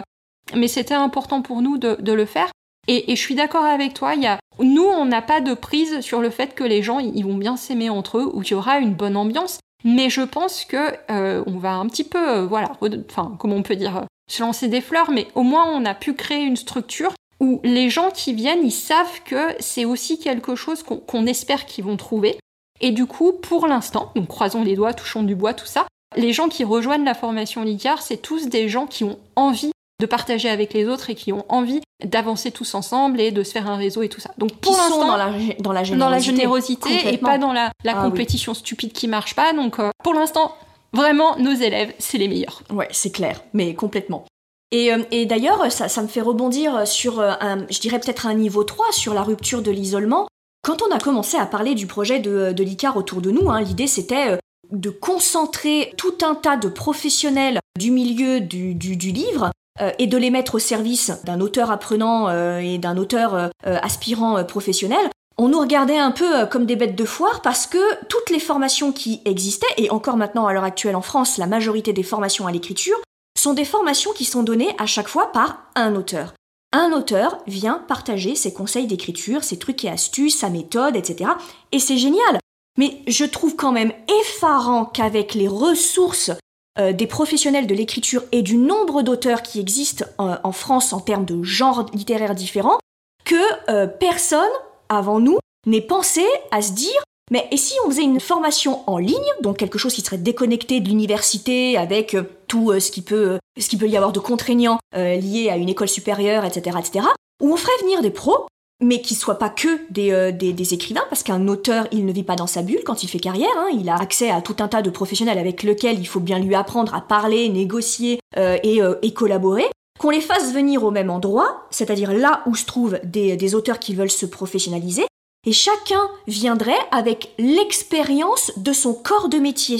c'était important pour nous de, le faire. Et, je suis d'accord avec toi, il y a, nous, on n'a pas de prise sur le fait que les gens, ils vont bien s'aimer entre eux ou qu'il y aura une bonne ambiance. Mais je pense que euh, on va un petit peu, euh, voilà, enfin, comment on peut dire, euh, se lancer des fleurs, mais au moins on a pu créer une structure où les gens qui viennent, ils savent que c'est aussi quelque chose qu'on espère qu'ils vont trouver. Et du coup, pour l'instant, donc croisons les doigts, touchons du bois, tout ça, les gens qui rejoignent la formation LICAR, c'est tous des gens qui ont envie de partager avec les autres et qui ont envie d'avancer tous ensemble et de se faire un réseau et tout ça. Donc pour l'instant dans la, dans la générosité, dans la générosité et pas dans la, la ah compétition stupide qui marche pas. Donc euh, pour l'instant, vraiment nos élèves, c'est les meilleurs. Ouais, c'est clair, mais complètement. Et, euh, et d'ailleurs, ça, ça, me fait rebondir sur euh, un, je dirais peut-être un niveau 3 sur la rupture de l'isolement. Quand on a commencé à parler du projet de, de l'ICAR autour de nous, hein, l'idée c'était de concentrer tout un tas de professionnels du milieu du, du, du livre euh, et de les mettre au service d'un auteur apprenant euh, et d'un auteur euh, aspirant professionnel, on nous regardait un peu comme des bêtes de foire parce que toutes les formations qui existaient, et encore maintenant à l'heure actuelle en France, la majorité des formations à l'écriture, sont des formations qui sont données à chaque fois par un auteur. Un auteur vient partager ses conseils d'écriture, ses trucs et astuces, sa méthode, etc. Et c'est génial. Mais je trouve quand même effarant qu'avec les ressources euh, des professionnels de l'écriture et du nombre d'auteurs qui existent en, France en termes de genres littéraires différents, que euh, personne avant nous n'ait pensé à se dire mais et si on faisait une formation en ligne, donc quelque chose qui serait déconnecté de l'université avec euh, tout ce qui peut ce qui peut y avoir de contraignant lié à une école supérieure, etc., etc., où on ferait venir des pros mais qui soient pas que euh, des, des, écrivains, parce qu'un auteur, il ne vit pas dans sa bulle quand il fait carrière, hein. il a accès à tout un tas de professionnels avec lesquels il faut bien lui apprendre à parler, négocier euh, et, euh, et, collaborer, qu'on les fasse venir au même endroit, c'est-à-dire là où se trouvent des, des auteurs qui veulent se professionnaliser, et chacun viendrait avec l'expérience de son corps de métier.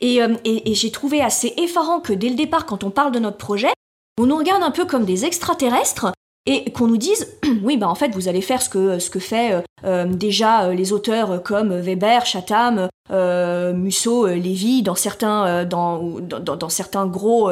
Et, et, et j'ai trouvé assez effarant que dès le départ, quand on parle de notre projet, on nous regarde un peu comme des extraterrestres et qu'on nous dise oui bah en fait vous allez faire ce que ce que fait euh, euh, déjà euh, les auteurs comme Weber, Chatham Musso, Lévy, dans certains, gros,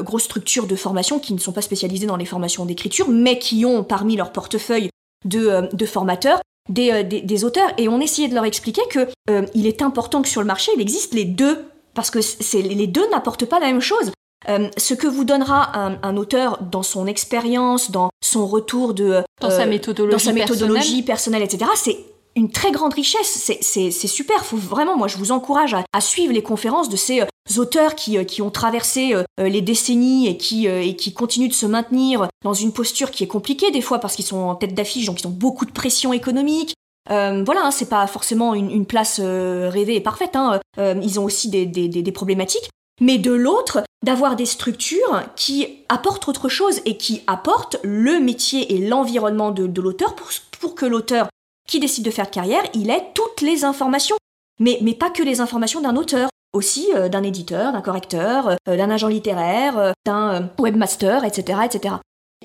grosses structures de formation qui ne sont pas spécialisées dans les formations d'écriture, mais qui ont parmi leur portefeuille de, formateurs des, auteurs. Et on essayait de leur expliquer que il est important que sur le marché, il existe les deux parce que les deux n'apportent pas la même chose. Euh, ce que vous donnera un, auteur dans son expérience, dans son retour de... Dans sa méthodologie, dans sa méthodologie personnelle, etc., c'est une très grande richesse. C'est super. Faut vraiment, moi, je vous encourage à, suivre les conférences de ces euh, auteurs qui, euh, qui ont traversé les décennies et qui, et qui continuent de se maintenir dans une posture qui est compliquée des fois parce qu'ils sont en tête d'affiche, donc ils ont beaucoup de pression économique. voilà, hein, c'est pas forcément une, place rêvée et parfaite. Hein. ils ont aussi des, des, des, problématiques mais de l'autre, d'avoir des structures qui apportent autre chose et qui apportent le métier et l'environnement de, l'auteur pour, que l'auteur qui décide de faire carrière, il ait toutes les informations. Mais, pas que les informations d'un auteur, aussi euh, d'un éditeur, d'un correcteur, euh, d'un agent littéraire, euh, d'un webmaster, etc., etc.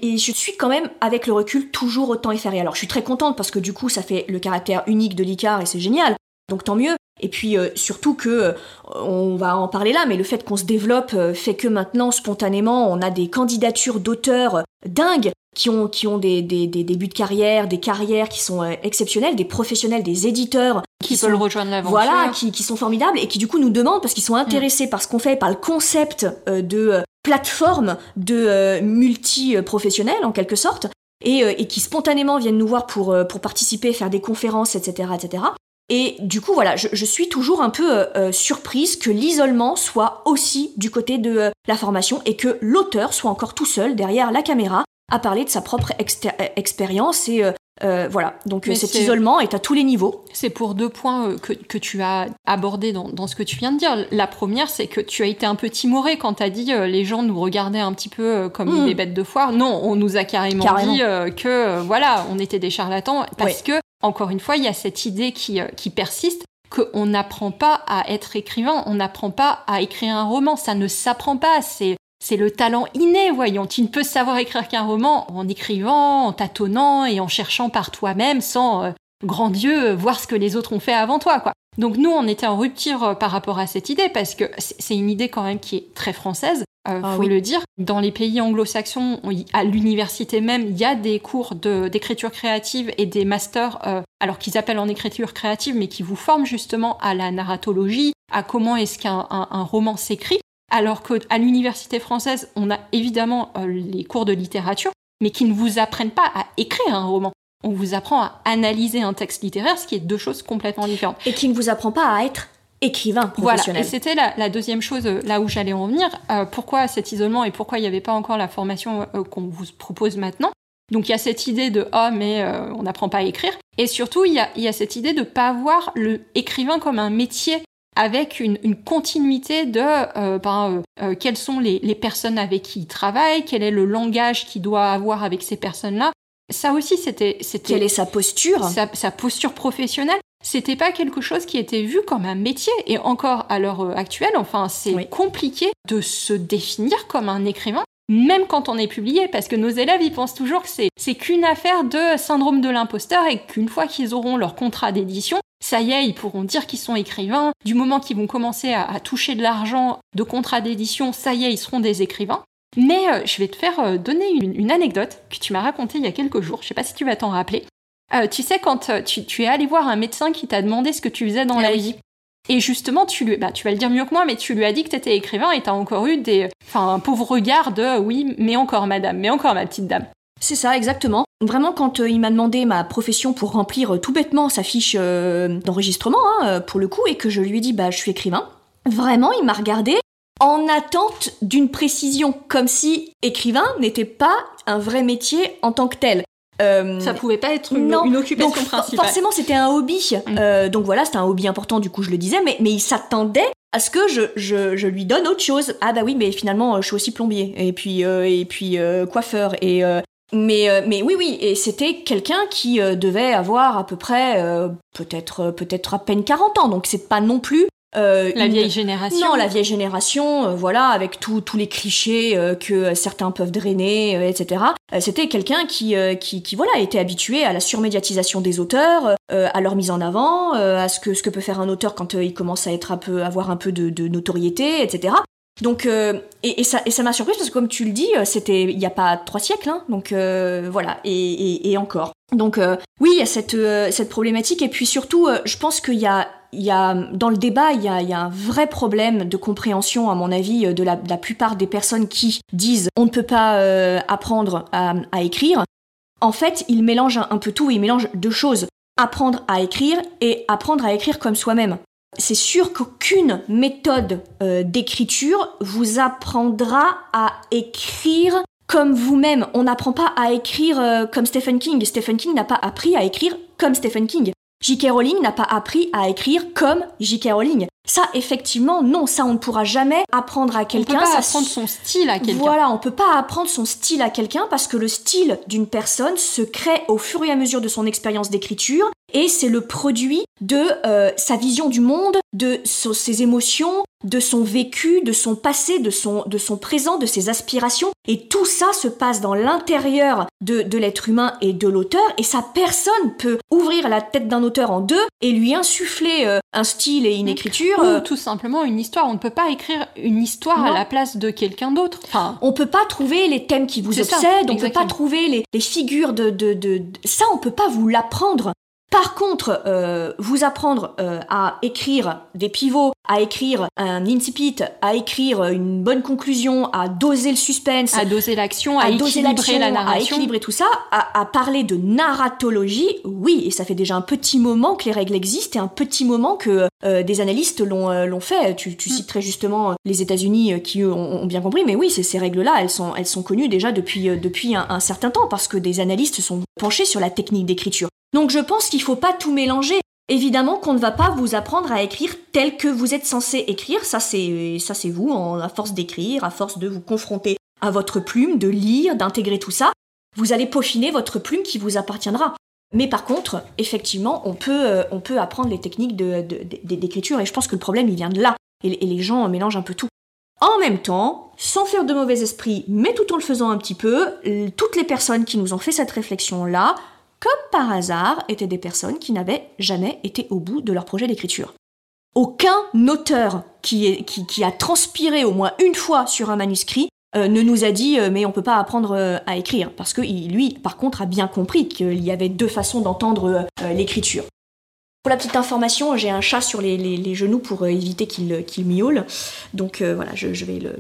Et je suis quand même, avec le recul, toujours autant effarée. Alors je suis très contente parce que du coup, ça fait le caractère unique de l'ICAR et c'est génial. Donc tant mieux. Et puis euh, surtout que, euh, on va en parler là, mais le fait qu'on se développe euh, fait que maintenant, spontanément, on a des candidatures d'auteurs dingues qui ont, qui ont des, des, des, débuts de carrière, des carrières qui sont exceptionnelles, des professionnels, des éditeurs. Qui, veulent rejoindre l'aventure. Voilà, qui, qui, sont formidables et qui du coup nous demandent, parce qu'ils sont intéressés par ce qu'on fait, par le concept de plateforme de multi-professionnels en quelque sorte, et, et, qui spontanément viennent nous voir pour, pour participer, faire des conférences, etc., etc. Et du coup, voilà, je, suis toujours un peu euh, euh, surprise que l'isolement soit aussi du côté de euh, la formation et que l'auteur soit encore tout seul derrière la caméra à parler de sa propre expérience et voilà. Donc cet isolement est à tous les niveaux. C'est pour deux points que, que, tu as abordés dans, dans, ce que tu viens de dire. La première, c'est que tu as été un peu timoré quand tu as dit les gens nous regardaient un petit peu comme mmh. des bêtes de foire. Non, on nous a carrément, dit que voilà, on était des charlatans parce que encore une fois, il y a cette idée qui, euh, qui persiste qu'on n'apprend pas à être écrivain, on n'apprend pas à écrire un roman, ça ne s'apprend pas, c'est c'est le talent inné, voyons. Tu ne peux savoir écrire qu'un roman en écrivant, en tâtonnant et en cherchant par toi-même sans, euh, grand Dieu, voir ce que les autres ont fait avant toi, quoi. Donc nous, on était en rupture euh, par rapport à cette idée parce que c'est une idée quand même qui est très française. Euh, ah faut le dire. Dans les pays anglo-saxons, à l'université même, il y a des cours d'écriture créative et des masters, euh, alors qu'ils appellent en écriture créative, mais qui vous forment justement à la narratologie, à comment est-ce qu'un un, roman s'écrit. Alors qu'à l'université française, on a évidemment euh, les cours de littérature, mais qui ne vous apprennent pas à écrire un roman. On vous apprend à analyser un texte littéraire, ce qui est deux choses complètement différentes. Et qui ne vous apprend pas à être écrivain professionnel. Voilà, et c'était la, deuxième chose euh, là où j'allais en venir. Euh, pourquoi cet isolement et pourquoi il n'y avait pas encore la formation euh, qu'on vous propose maintenant donc il y a cette idée de oh mais on n'apprend pas à écrire et surtout il y a, y a cette idée de pas voir le écrivain comme un métier avec une, une continuité de ben, quelles sont les, les, personnes avec qui il travaille, quel est le langage qu'il doit avoir avec ces personnes-là. Ça aussi, c'était. Quelle est sa posture? sa, sa, posture professionnelle c'était pas quelque chose qui était vu comme un métier. Et encore à l'heure euh, actuelle, enfin, c'est compliqué de se définir comme un écrivain même quand on est publié, parce que nos élèves, ils pensent toujours que c'est qu'une affaire de syndrome de l'imposteur et qu'une fois qu'ils auront leur contrat d'édition, ça y est, ils pourront dire qu'ils sont écrivains. Du moment qu'ils vont commencer à, toucher de l'argent de contrat d'édition, ça y est, ils seront des écrivains. Mais euh, je vais te faire euh, donner une, une, anecdote que tu m'as racontée il y a quelques jours, je sais pas si tu vas t'en rappeler. Euh, tu sais, quand tu, es allé voir un médecin qui t'a demandé ce que tu faisais dans la vie, et justement, tu lui, bah, tu vas le dire mieux que moi, mais tu lui as dit que tu étais écrivain et t'as encore eu des, enfin, un pauvre regard de oui, mais encore madame, mais encore ma petite dame. C'est ça, exactement. Vraiment, quand euh, il m'a demandé ma profession pour remplir tout bêtement sa fiche d'enregistrement, hein, pour le coup, et que je lui ai dit, bah, je suis écrivain, vraiment, il m'a regardé en attente d'une précision, comme si écrivain n'était pas un vrai métier en tant que tel. Euh, ça pouvait pas être une, occupation principale. Forcément, c'était un hobby. Mm. Euh, donc voilà, c'était un hobby important, du coup, je le disais, mais, mais il s'attendait à ce que je, je, je, lui donne autre chose. Ah bah oui, mais finalement, je suis aussi plombier, et puis, euh, et puis coiffeur, et... mais, mais oui, oui, et c'était quelqu'un qui devait avoir à peu près, peut-être peut-être à peine 40 ans, donc c'est pas non plus euh, La une- vieille génération. Non, la vieille génération, euh, voilà, avec tous tous les clichés euh, que certains peuvent drainer, euh, etc. Euh, C'était quelqu'un qui, euh, qui, qui, voilà, était habitué à la surmédiatisation des auteurs, euh, à leur mise en avant, euh, à ce que, ce que peut faire un auteur quand euh, il commence à être un peu, avoir un peu de, de notoriété, etc. Donc, euh, et, ça, m'a surprise parce que comme tu le dis, euh, c'était il y a pas trois siècles, hein, donc euh, voilà, et, encore. Donc oui, il y a cette, problématique, et puis surtout, je pense qu'il y a, dans le débat, il y a, un vrai problème de compréhension, à mon avis, de la, plupart des personnes qui disent on ne peut pas apprendre à, à écrire. En fait, ils mélangent un, un peu tout, ils mélangent deux choses apprendre à écrire et apprendre à écrire comme soi-même. C'est sûr qu'aucune méthode euh, d'écriture vous apprendra à écrire comme vous-même. On n'apprend pas à écrire euh, comme Stephen King. Stephen King n'a pas appris à écrire comme Stephen King. J.K. Rowling n'a pas appris à écrire comme J.K. Rowling. Ça, effectivement, non, ça, on ne pourra jamais apprendre à On peut quelqu'un. pas ça apprendre son style à quelqu'un. voilà, on peut pas apprendre son style à quelqu'un parce que le style d'une personne se crée au fur et à mesure de son expérience d'écriture et c'est le produit de euh, sa vision du monde, de so- ses émotions, de son vécu, de son passé, de son, de son présent, de ses aspirations. Et tout ça se passe dans l'intérieur de, de l'être humain et de l'auteur et ça, personne peut ouvrir la tête d'un auteur en deux et lui insuffler euh, un style et une écriture. Ou euh, tout simplement une histoire. On ne peut pas écrire une histoire à la place de quelqu'un d'autre. Enfin, On peut pas trouver les thèmes qui vous ça, obsèdent, on peut exactement. pas trouver les, les figures de, de, de, de- Ça, on peut pas vous l'apprendre. Par contre, euh, vous apprendre euh, à écrire des pivots, à écrire un incipit, à écrire une bonne conclusion, à doser le suspense, à doser l'action, à, à doser équilibrer la à narration. équilibrer tout ça, à, à parler de narratologie, oui, et ça fait déjà un petit moment que les règles existent et un petit moment que euh, des analystes l'ont euh, l'ont fait. Tu, tu Mm. cites très justement les États-Unis euh, qui eux, ont, ont bien compris, mais oui, c'est- ces règles-là, elles sont, elles sont connues déjà depuis, depuis un, un certain temps parce que des analystes sont penchés sur la technique d'écriture. Donc je pense qu'il faut pas tout mélanger. Évidemment qu'on ne va pas vous apprendre à écrire tel que vous êtes censé écrire, ça c'est vous, en, à force d'écrire, à force de vous confronter à votre plume, de lire, d'intégrer tout ça, vous allez peaufiner votre plume qui vous appartiendra. Mais par contre, effectivement, on peut, euh, apprendre les techniques de- de- d'écriture et je pense que le problème il vient de là. Et, et les gens mélangent un peu tout. En même temps, sans faire de mauvais esprit, mais tout en le faisant un petit peu, toutes les personnes qui nous ont fait cette réflexion-là, comme par hasard, étaient des personnes qui n'avaient jamais été au bout de leur projet d'écriture. Aucun auteur qui, est- qui- qui a transpiré au moins une fois sur un manuscrit euh, ne nous a dit euh, mais on peut pas apprendre euh, à écrire parce que lui par contre a bien compris qu'il y avait deux façons d'entendre l'écriture. Pour la petite information, j'ai un chat sur les, les- les genoux pour éviter qu'il miaule, donc voilà, je, je vais le,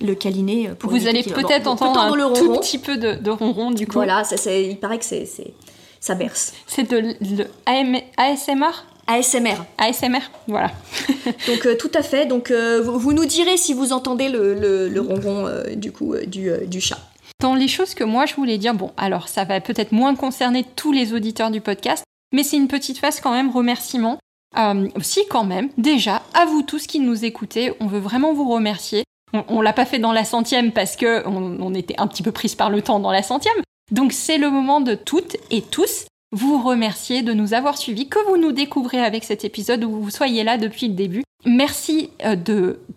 le câliner. Pour Vous allez peut-être Bon, entendre un le tout petit peu de, de ronron du coup. Voilà, ça, il paraît que c'est- ça berce. C'est de AM ASMR ASMR. ASMR, voilà. Donc euh, tout à fait. Donc euh, vous, vous nous direz si vous entendez le, le, le ronron euh, du coup du, du chat. Dans les choses que moi je voulais dire, bon, alors ça va peut-être moins concerner tous les auditeurs du podcast, mais c'est une petite phase quand même remerciement. Si quand même, déjà, à vous tous qui nous écoutez, on veut vraiment vous remercier. On, on l'a pas fait dans la centième parce que on, on était un petit peu prise par le temps dans la centième. Donc c'est le moment de toutes et tous vous remercier de nous avoir suivis, que vous nous découvrez avec cet épisode ou vous soyez là depuis le début. Merci euh,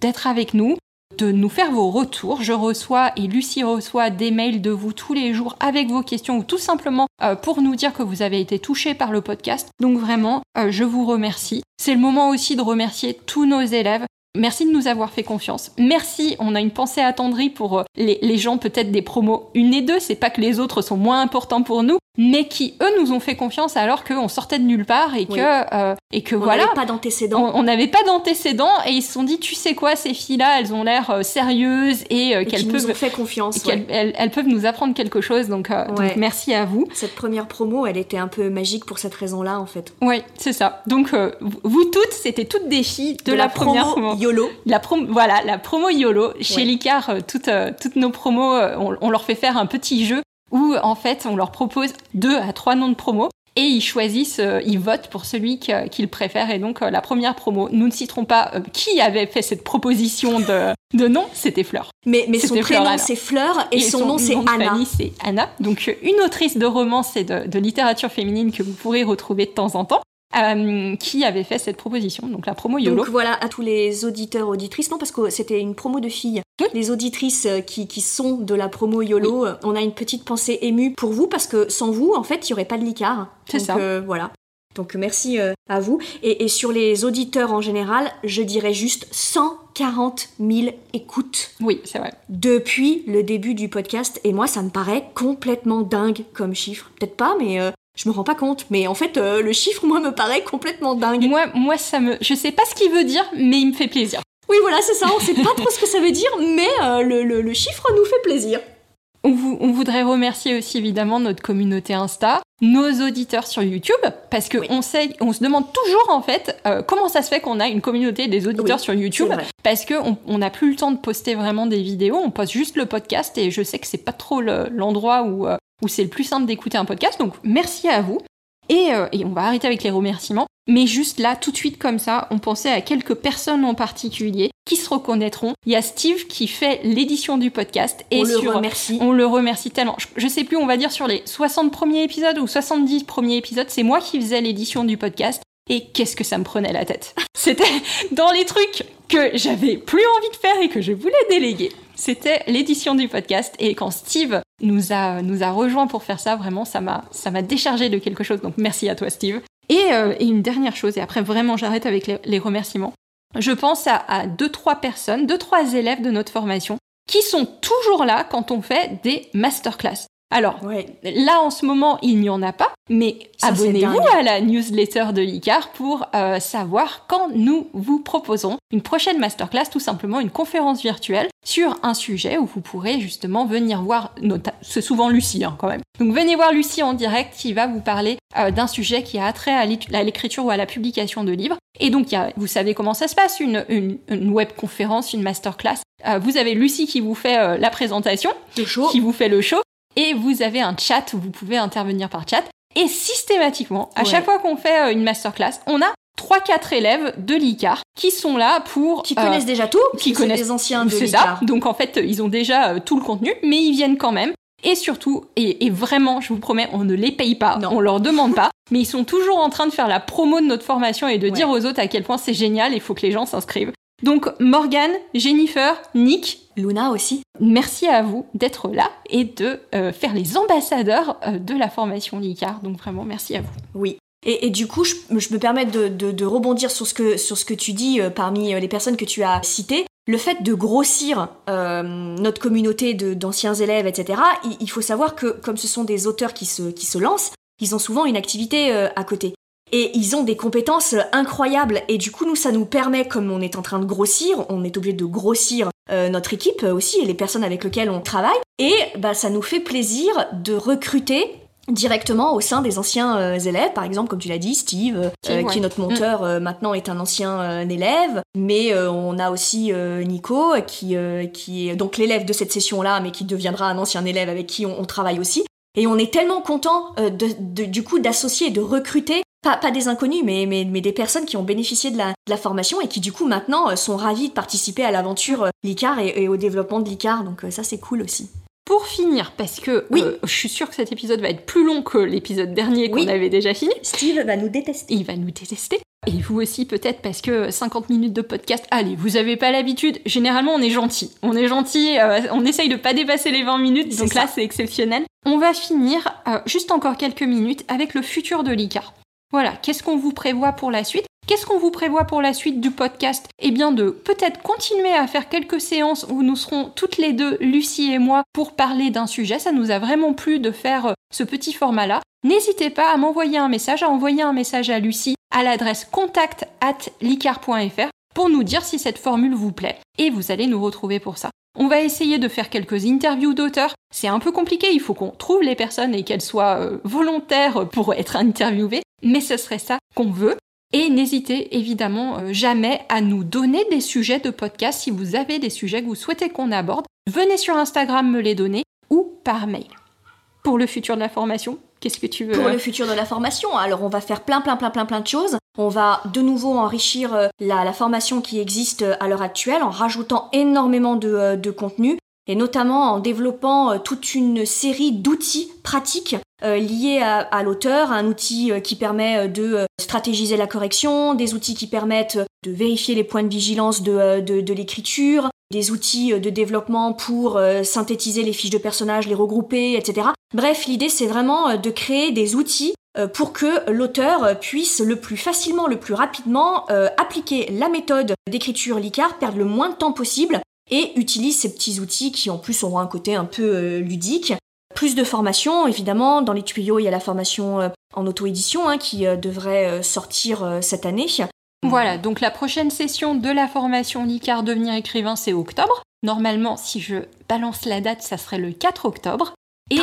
d'être avec nous, de nous faire vos retours. Je reçois et Lucie reçoit des mails de vous tous les jours avec vos questions ou tout simplement euh, pour nous dire que vous avez été touchés par le podcast. Donc vraiment, euh, je vous remercie. C'est le moment aussi de remercier tous nos élèves. Merci de nous avoir fait confiance. Merci, on a une pensée attendrie pour euh, les, les gens peut-être des promos une et deux. C'est pas que les autres sont moins importants pour nous, mais qui eux nous ont fait confiance alors qu'on sortait de nulle part et que euh, et que On voilà. n'avait pas d'antécédents. On n'avait pas d'antécédents et ils se sont dit, tu sais quoi, ces filles-là, elles ont l'air euh, sérieuses et, euh, et qu'elles nous peuvent, ont fait confiance. ouais. elles, elles peuvent nous apprendre quelque chose. Donc, euh, donc merci à vous. Cette première promo, elle était un peu magique pour cette raison-là en fait. Oui, c'est ça. Donc euh, vous- toutes, c'était toutes des filles de, la, première promo promo. YOLO. La prom- voilà, la promo YOLO. Chez Ouais. Licard, toutes, toutes nos promos, on, on leur fait faire un petit jeu où en fait on leur propose deux à trois noms de promos et ils choisissent, euh, ils votent pour celui qu'ils préfèrent. Et donc euh, la première promo, nous ne citerons pas euh, qui avait fait cette proposition de, de nom, c'était Fleur. Mais, mais son prénom c'est Fleur et, son, nom c'est Anna. c'est Anna. Donc une autrice de romance et de, de littérature féminine que vous pourrez retrouver de temps en temps. Euh, qui avait fait cette proposition, donc la promo YOLO. Donc voilà, à tous les auditeurs, auditrices, non, parce que c'était une promo de filles. Oui. Les auditrices euh, qui, qui sont de la promo YOLO, euh, on a une petite pensée émue pour vous, parce que sans vous, en fait, il n'y aurait pas de l'ICAR. C'est ça. euh, voilà. Donc merci à vous. Et, et sur les auditeurs en général, je dirais juste 140 000 écoutes Oui, c'est vrai. depuis le début du podcast. Et moi, ça me paraît complètement dingue comme chiffre. Peut-être pas, mais euh, je me rends pas compte. Mais en fait, euh, le chiffre, moi, me paraît complètement dingue. Moi, moi, ça me, je sais pas ce qu'il veut dire, mais il me fait plaisir. Oui, voilà, c'est ça. On sait pas trop ce que ça veut dire, mais euh, le, le- le chiffre nous fait plaisir. On, vous- on voudrait remercier aussi évidemment notre communauté Insta, nos auditeurs sur YouTube, parce que Oui. on sait, on se demande toujours en fait euh, comment ça se fait qu'on a une communauté des auditeurs Oui, sur YouTube, parce que on n'a plus le temps de poster vraiment des vidéos, on poste juste le podcast et je sais que c'est pas trop le- l'endroit où euh, où c'est le plus simple d'écouter un podcast. Donc merci à vous. Et, euh, et on va arrêter avec les remerciements. Mais juste là, tout de suite comme ça, on pensait à quelques personnes en particulier qui se reconnaîtront. Il y a Steve qui fait l'édition du podcast et on le sur remercie. on le remercie tellement. Je, je sais plus, on va dire sur les 60 premiers épisodes ou 70 premiers épisodes, c'est moi qui faisais l'édition du podcast. Et qu'est-ce que ça me prenait la tête C'était dans les trucs que j'avais plus envie de faire et que je voulais déléguer. C'était l'édition du podcast. Et quand Steve nous a, nous a rejoint pour faire ça, vraiment, ça m'a, ça déchargé de quelque chose. Donc merci à toi, Steve. Et, euh, et une dernière chose, et après vraiment j'arrête avec les, les remerciements. Je pense à, à deux, trois personnes, deux, trois élèves de notre formation qui sont toujours là quand on fait des masterclass. Alors, Ouais. là en ce moment, il n'y en a pas, mais abonnez-vous à la newsletter de l'ICAR pour euh, savoir quand nous vous proposons une prochaine masterclass, tout simplement une conférence virtuelle sur un sujet où vous pourrez justement venir voir, c'est souvent Lucie hein, quand même. Donc venez voir Lucie en direct qui va vous parler euh, d'un sujet qui a trait à l'é- à l'écriture ou à la publication de livres. Et donc, il y a- vous savez comment ça se passe, une, une, une web conférence, une masterclass. Euh, vous avez Lucie qui vous fait euh, la présentation, qui vous fait le show, et vous avez un chat où vous pouvez intervenir par chat. Et systématiquement, à Ouais. chaque fois qu'on fait euh, une masterclass, on a 3-4 élèves de l'ICAR qui sont là pour... Qui euh, connaissent déjà tout, qui connaissent des anciens de l'ICAR. Donc en fait, ils ont déjà euh, tout le contenu, mais ils viennent quand même. Et surtout, et, et vraiment, je vous promets, on ne les paye pas, Non. on leur demande pas, mais ils sont toujours en train de faire la promo de notre formation et de dire aux autres à quel point c'est génial, il faut que les gens s'inscrivent. Donc Morgane, Jennifer, Nick, Luna aussi. merci à vous d'être là et de euh, faire les ambassadeurs euh, de la formation LICAR. Donc vraiment, merci à vous. Oui. Et, du coup, je, me permets de, rebondir sur ce que, tu dis euh, parmi les personnes que tu as citées. Le fait de grossir notre communauté d'anciens élèves, etc., il, faut savoir que comme ce sont des auteurs qui se, lancent, ils ont souvent une activité à côté. Et ils ont des compétences euh, incroyables. Et du coup, nous, ça nous permet, comme on est en train de grossir, on est obligé de grossir euh, notre équipe aussi et les personnes avec lesquelles on travaille. Et bah, ça nous fait plaisir de recruter directement au sein des anciens euh, élèves, par exemple, comme tu l'as dit, Steve, euh, Steve, ouais. qui est notre monteur euh, maintenant, est un ancien élève, mais on a aussi Nico, qui, qui est donc l'élève de cette session-là, mais qui deviendra un ancien élève avec qui on, on travaille aussi. Et on est tellement content de, de- du coup d'associer et de recruter pas, pas des inconnus, mais, mais, mais des personnes qui ont bénéficié de la, de la formation et qui du coup maintenant euh, sont ravis de participer à l'aventure euh, l'ICAR et, et au développement de l'ICAR. Donc euh, ça c'est cool aussi. Pour finir, parce que Oui. euh, je suis sûre que cet épisode va être plus long que l'épisode dernier qu'on Oui. avait déjà fini, Steve va nous détester. il va nous détester. Et vous aussi peut-être parce que 50 minutes de podcast, allez, vous avez pas l'habitude. Généralement, on est gentil. On est gentil, euh, on essaye de pas dépasser les 20 minutes, donc ça. là c'est exceptionnel. On va finir euh, juste encore quelques minutes avec le futur de l'ICAR. Voilà, qu'est-ce qu'on vous prévoit pour la suite? Qu'est-ce qu'on vous prévoit pour la suite du podcast? Eh bien de peut-être continuer à faire quelques séances où nous serons toutes les deux, Lucie et moi, pour parler d'un sujet. Ça nous a vraiment plu de faire euh, ce petit format-là. N'hésitez pas à m'envoyer un message, à envoyer un message à Lucie à l'adresse contact at licar.fr pour nous dire si cette formule vous plaît. Et vous allez nous retrouver pour ça. On va essayer de faire quelques interviews d'auteurs. C'est un peu compliqué, il faut qu'on trouve les personnes et qu'elles soient euh, volontaires pour être interviewées, mais ce serait ça qu'on veut. Et n'hésitez évidemment euh, jamais à nous donner des sujets de podcast si vous avez des sujets que vous souhaitez qu'on aborde. Venez sur Instagram me les donner ou par mail. Pour le futur de la formation, qu'est-ce que tu veux pour le futur de la formation. Alors on va faire plein plein plein plein plein de choses. On va de nouveau enrichir euh, la, formation qui existe euh, à l'heure actuelle en rajoutant énormément de, euh, contenu. et notamment en développant toute une série d'outils pratiques liés à, l'auteur, un outil qui permet de stratégiser la correction, des outils qui permettent de vérifier les points de vigilance de l'écriture, des outils de développement pour synthétiser les fiches de personnages, les regrouper, etc. Bref, l'idée c'est vraiment de créer des outils pour que l'auteur puisse le plus facilement, le plus rapidement appliquer la méthode d'écriture Licard, perdre le moins de temps possible et utilise ces petits outils qui en plus auront un côté un peu euh, ludique. Plus de formation, évidemment, dans les tuyaux il y a la formation euh, en auto-édition hein, qui euh, devrait sortir cette année. Voilà, donc la prochaine session de la formation Licard devenir écrivain c'est octobre. Normalement, si je balance la date, ça serait le 4 octobre. Et,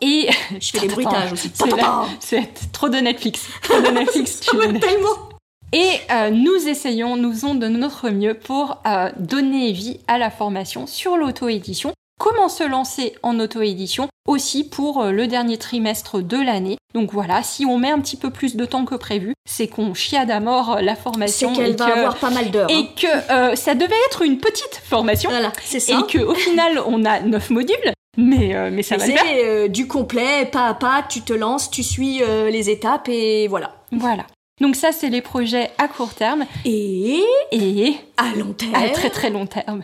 et je fais des bruitages aussi. C'est trop de Netflix. Trop de Netflix. tu tellement. Et euh, nous essayons, nous faisons de notre mieux pour euh, donner vie à la formation sur l'auto-édition. Comment se lancer en auto-édition aussi pour euh, le dernier trimestre de l'année. Donc voilà, si on met un petit peu plus de temps que prévu, c'est qu'on chiade à mort la formation. C'est qu'elle va avoir pas mal d'heures. Et hein. que ça devait être une petite formation. Voilà, c'est ça. Et qu'au final, on a neuf modules. Mais, mais ça va C'est du complet, pas à pas, tu te lances, tu suis les étapes et voilà. Voilà. Donc ça, c'est les projets à court terme. Et, et à long terme. À très très long terme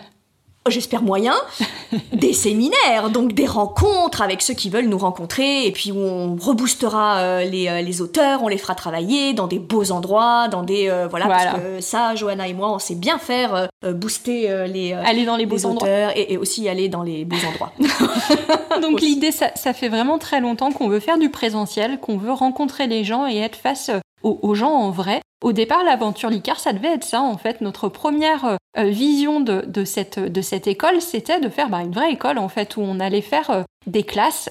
j'espère moyen, des séminaires, donc des rencontres avec ceux qui veulent nous rencontrer, et puis où on reboostera euh, les, euh, les, auteurs, on les fera travailler dans des beaux endroits, dans des... Euh, voilà, parce que ça, Johanna et moi, on sait bien faire booster les, aller dans les beaux auteurs et, aussi aller dans les beaux endroits. donc l'idée, ça, ça fait vraiment très longtemps qu'on veut faire du présentiel, qu'on veut rencontrer les gens et être face aux, gens en vrai. Au départ, l'aventure Licard, ça devait être ça, en fait. Notre première euh, euh, vision de, cette, école, c'était de faire bah, une vraie école, en fait, où on allait faire euh, des classes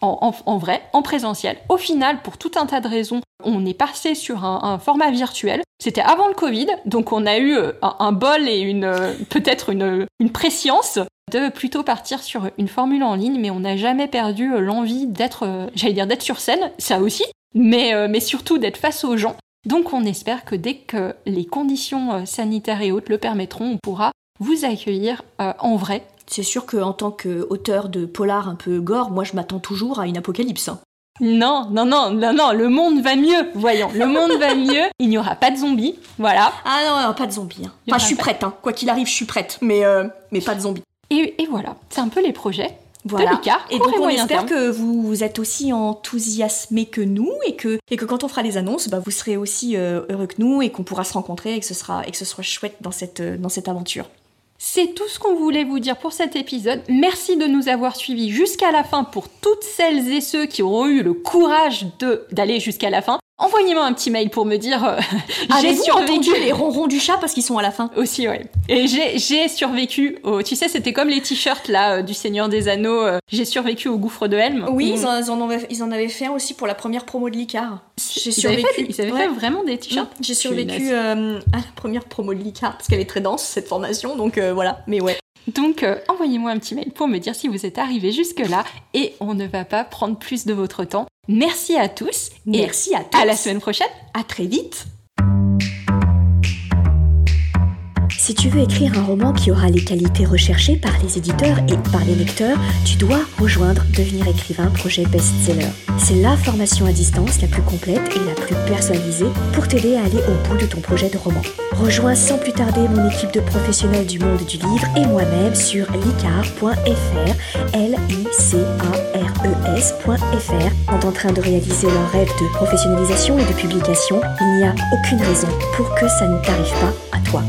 en, en, vrai, en présentiel. Au final, pour tout un tas de raisons, on est passé sur un, format virtuel. C'était avant le Covid, donc on a eu un, bol et une peut-être une, une de plutôt partir sur une formule en ligne, mais on n'a jamais perdu l'envie d'être, j'allais dire d'être sur scène, ça aussi, euh, mais surtout d'être face aux gens. Donc on espère que dès que les conditions euh, sanitaires et autres le permettront, on pourra vous accueillir euh, en vrai. C'est sûr qu'en tant qu'auteur de polar un peu gore, moi je m'attends toujours à une apocalypse. Hein. Non, non, non, non, non, le monde va mieux, voyons, le monde va mieux, il n'y aura pas de zombies, voilà. Ah non, pas de zombies. Hein. Enfin, je suis prête, hein. quoi qu'il arrive, je suis prête, mais, mais pas de zombies. Et, et voilà, c'est un peu les projets. Voilà. et donc on espère que vous, vous, êtes aussi enthousiasmés que nous et que, et que quand on fera les annonces, bah, vous serez aussi euh, heureux que nous et qu'on pourra se rencontrer et que ce sera, et que ce sera chouette dans cette, euh, dans cette aventure. C'est tout ce qu'on voulait vous dire pour cet épisode. Merci de nous avoir suivis jusqu'à la fin pour toutes celles et ceux qui auront eu le courage de d'aller jusqu'à la fin. Envoyez-moi un petit mail pour me dire euh, j'ai survécu les ronrons du chat parce qu'ils sont à la fin. Aussi ouais. Et j'ai survécu au tu sais c'était comme les t-shirts là euh, du Seigneur des Anneaux, euh, j'ai survécu au gouffre de Helm. Oui, ils, en, avaient, ils, en, avaient, fait un aussi pour la première promo de l'Icar. J'ai survécu. ils avaient fait vraiment des t-shirts. J'ai survécu à la première promo de l'Icar parce qu'elle est très dense cette formation donc voilà, mais ouais. Donc, envoyez-moi un petit mail pour me dire si vous êtes arrivé jusque-là et on ne va pas prendre plus de votre temps. Merci à tous. Merci à tous. À la semaine prochaine. À très vite. Si tu veux écrire un roman qui aura les qualités recherchées par les éditeurs et par les lecteurs, tu dois rejoindre Devenir écrivain projet best-seller. C'est la formation à distance la plus complète et la plus personnalisée pour t'aider à aller au bout de ton projet de roman. Rejoins sans plus tarder mon équipe de professionnels du monde du livre et moi-même sur licar.fr, l i c a r e s.fr. En train de réaliser leur rêve de professionnalisation et de publication, il n'y a aucune raison pour que ça ne t'arrive pas à toi.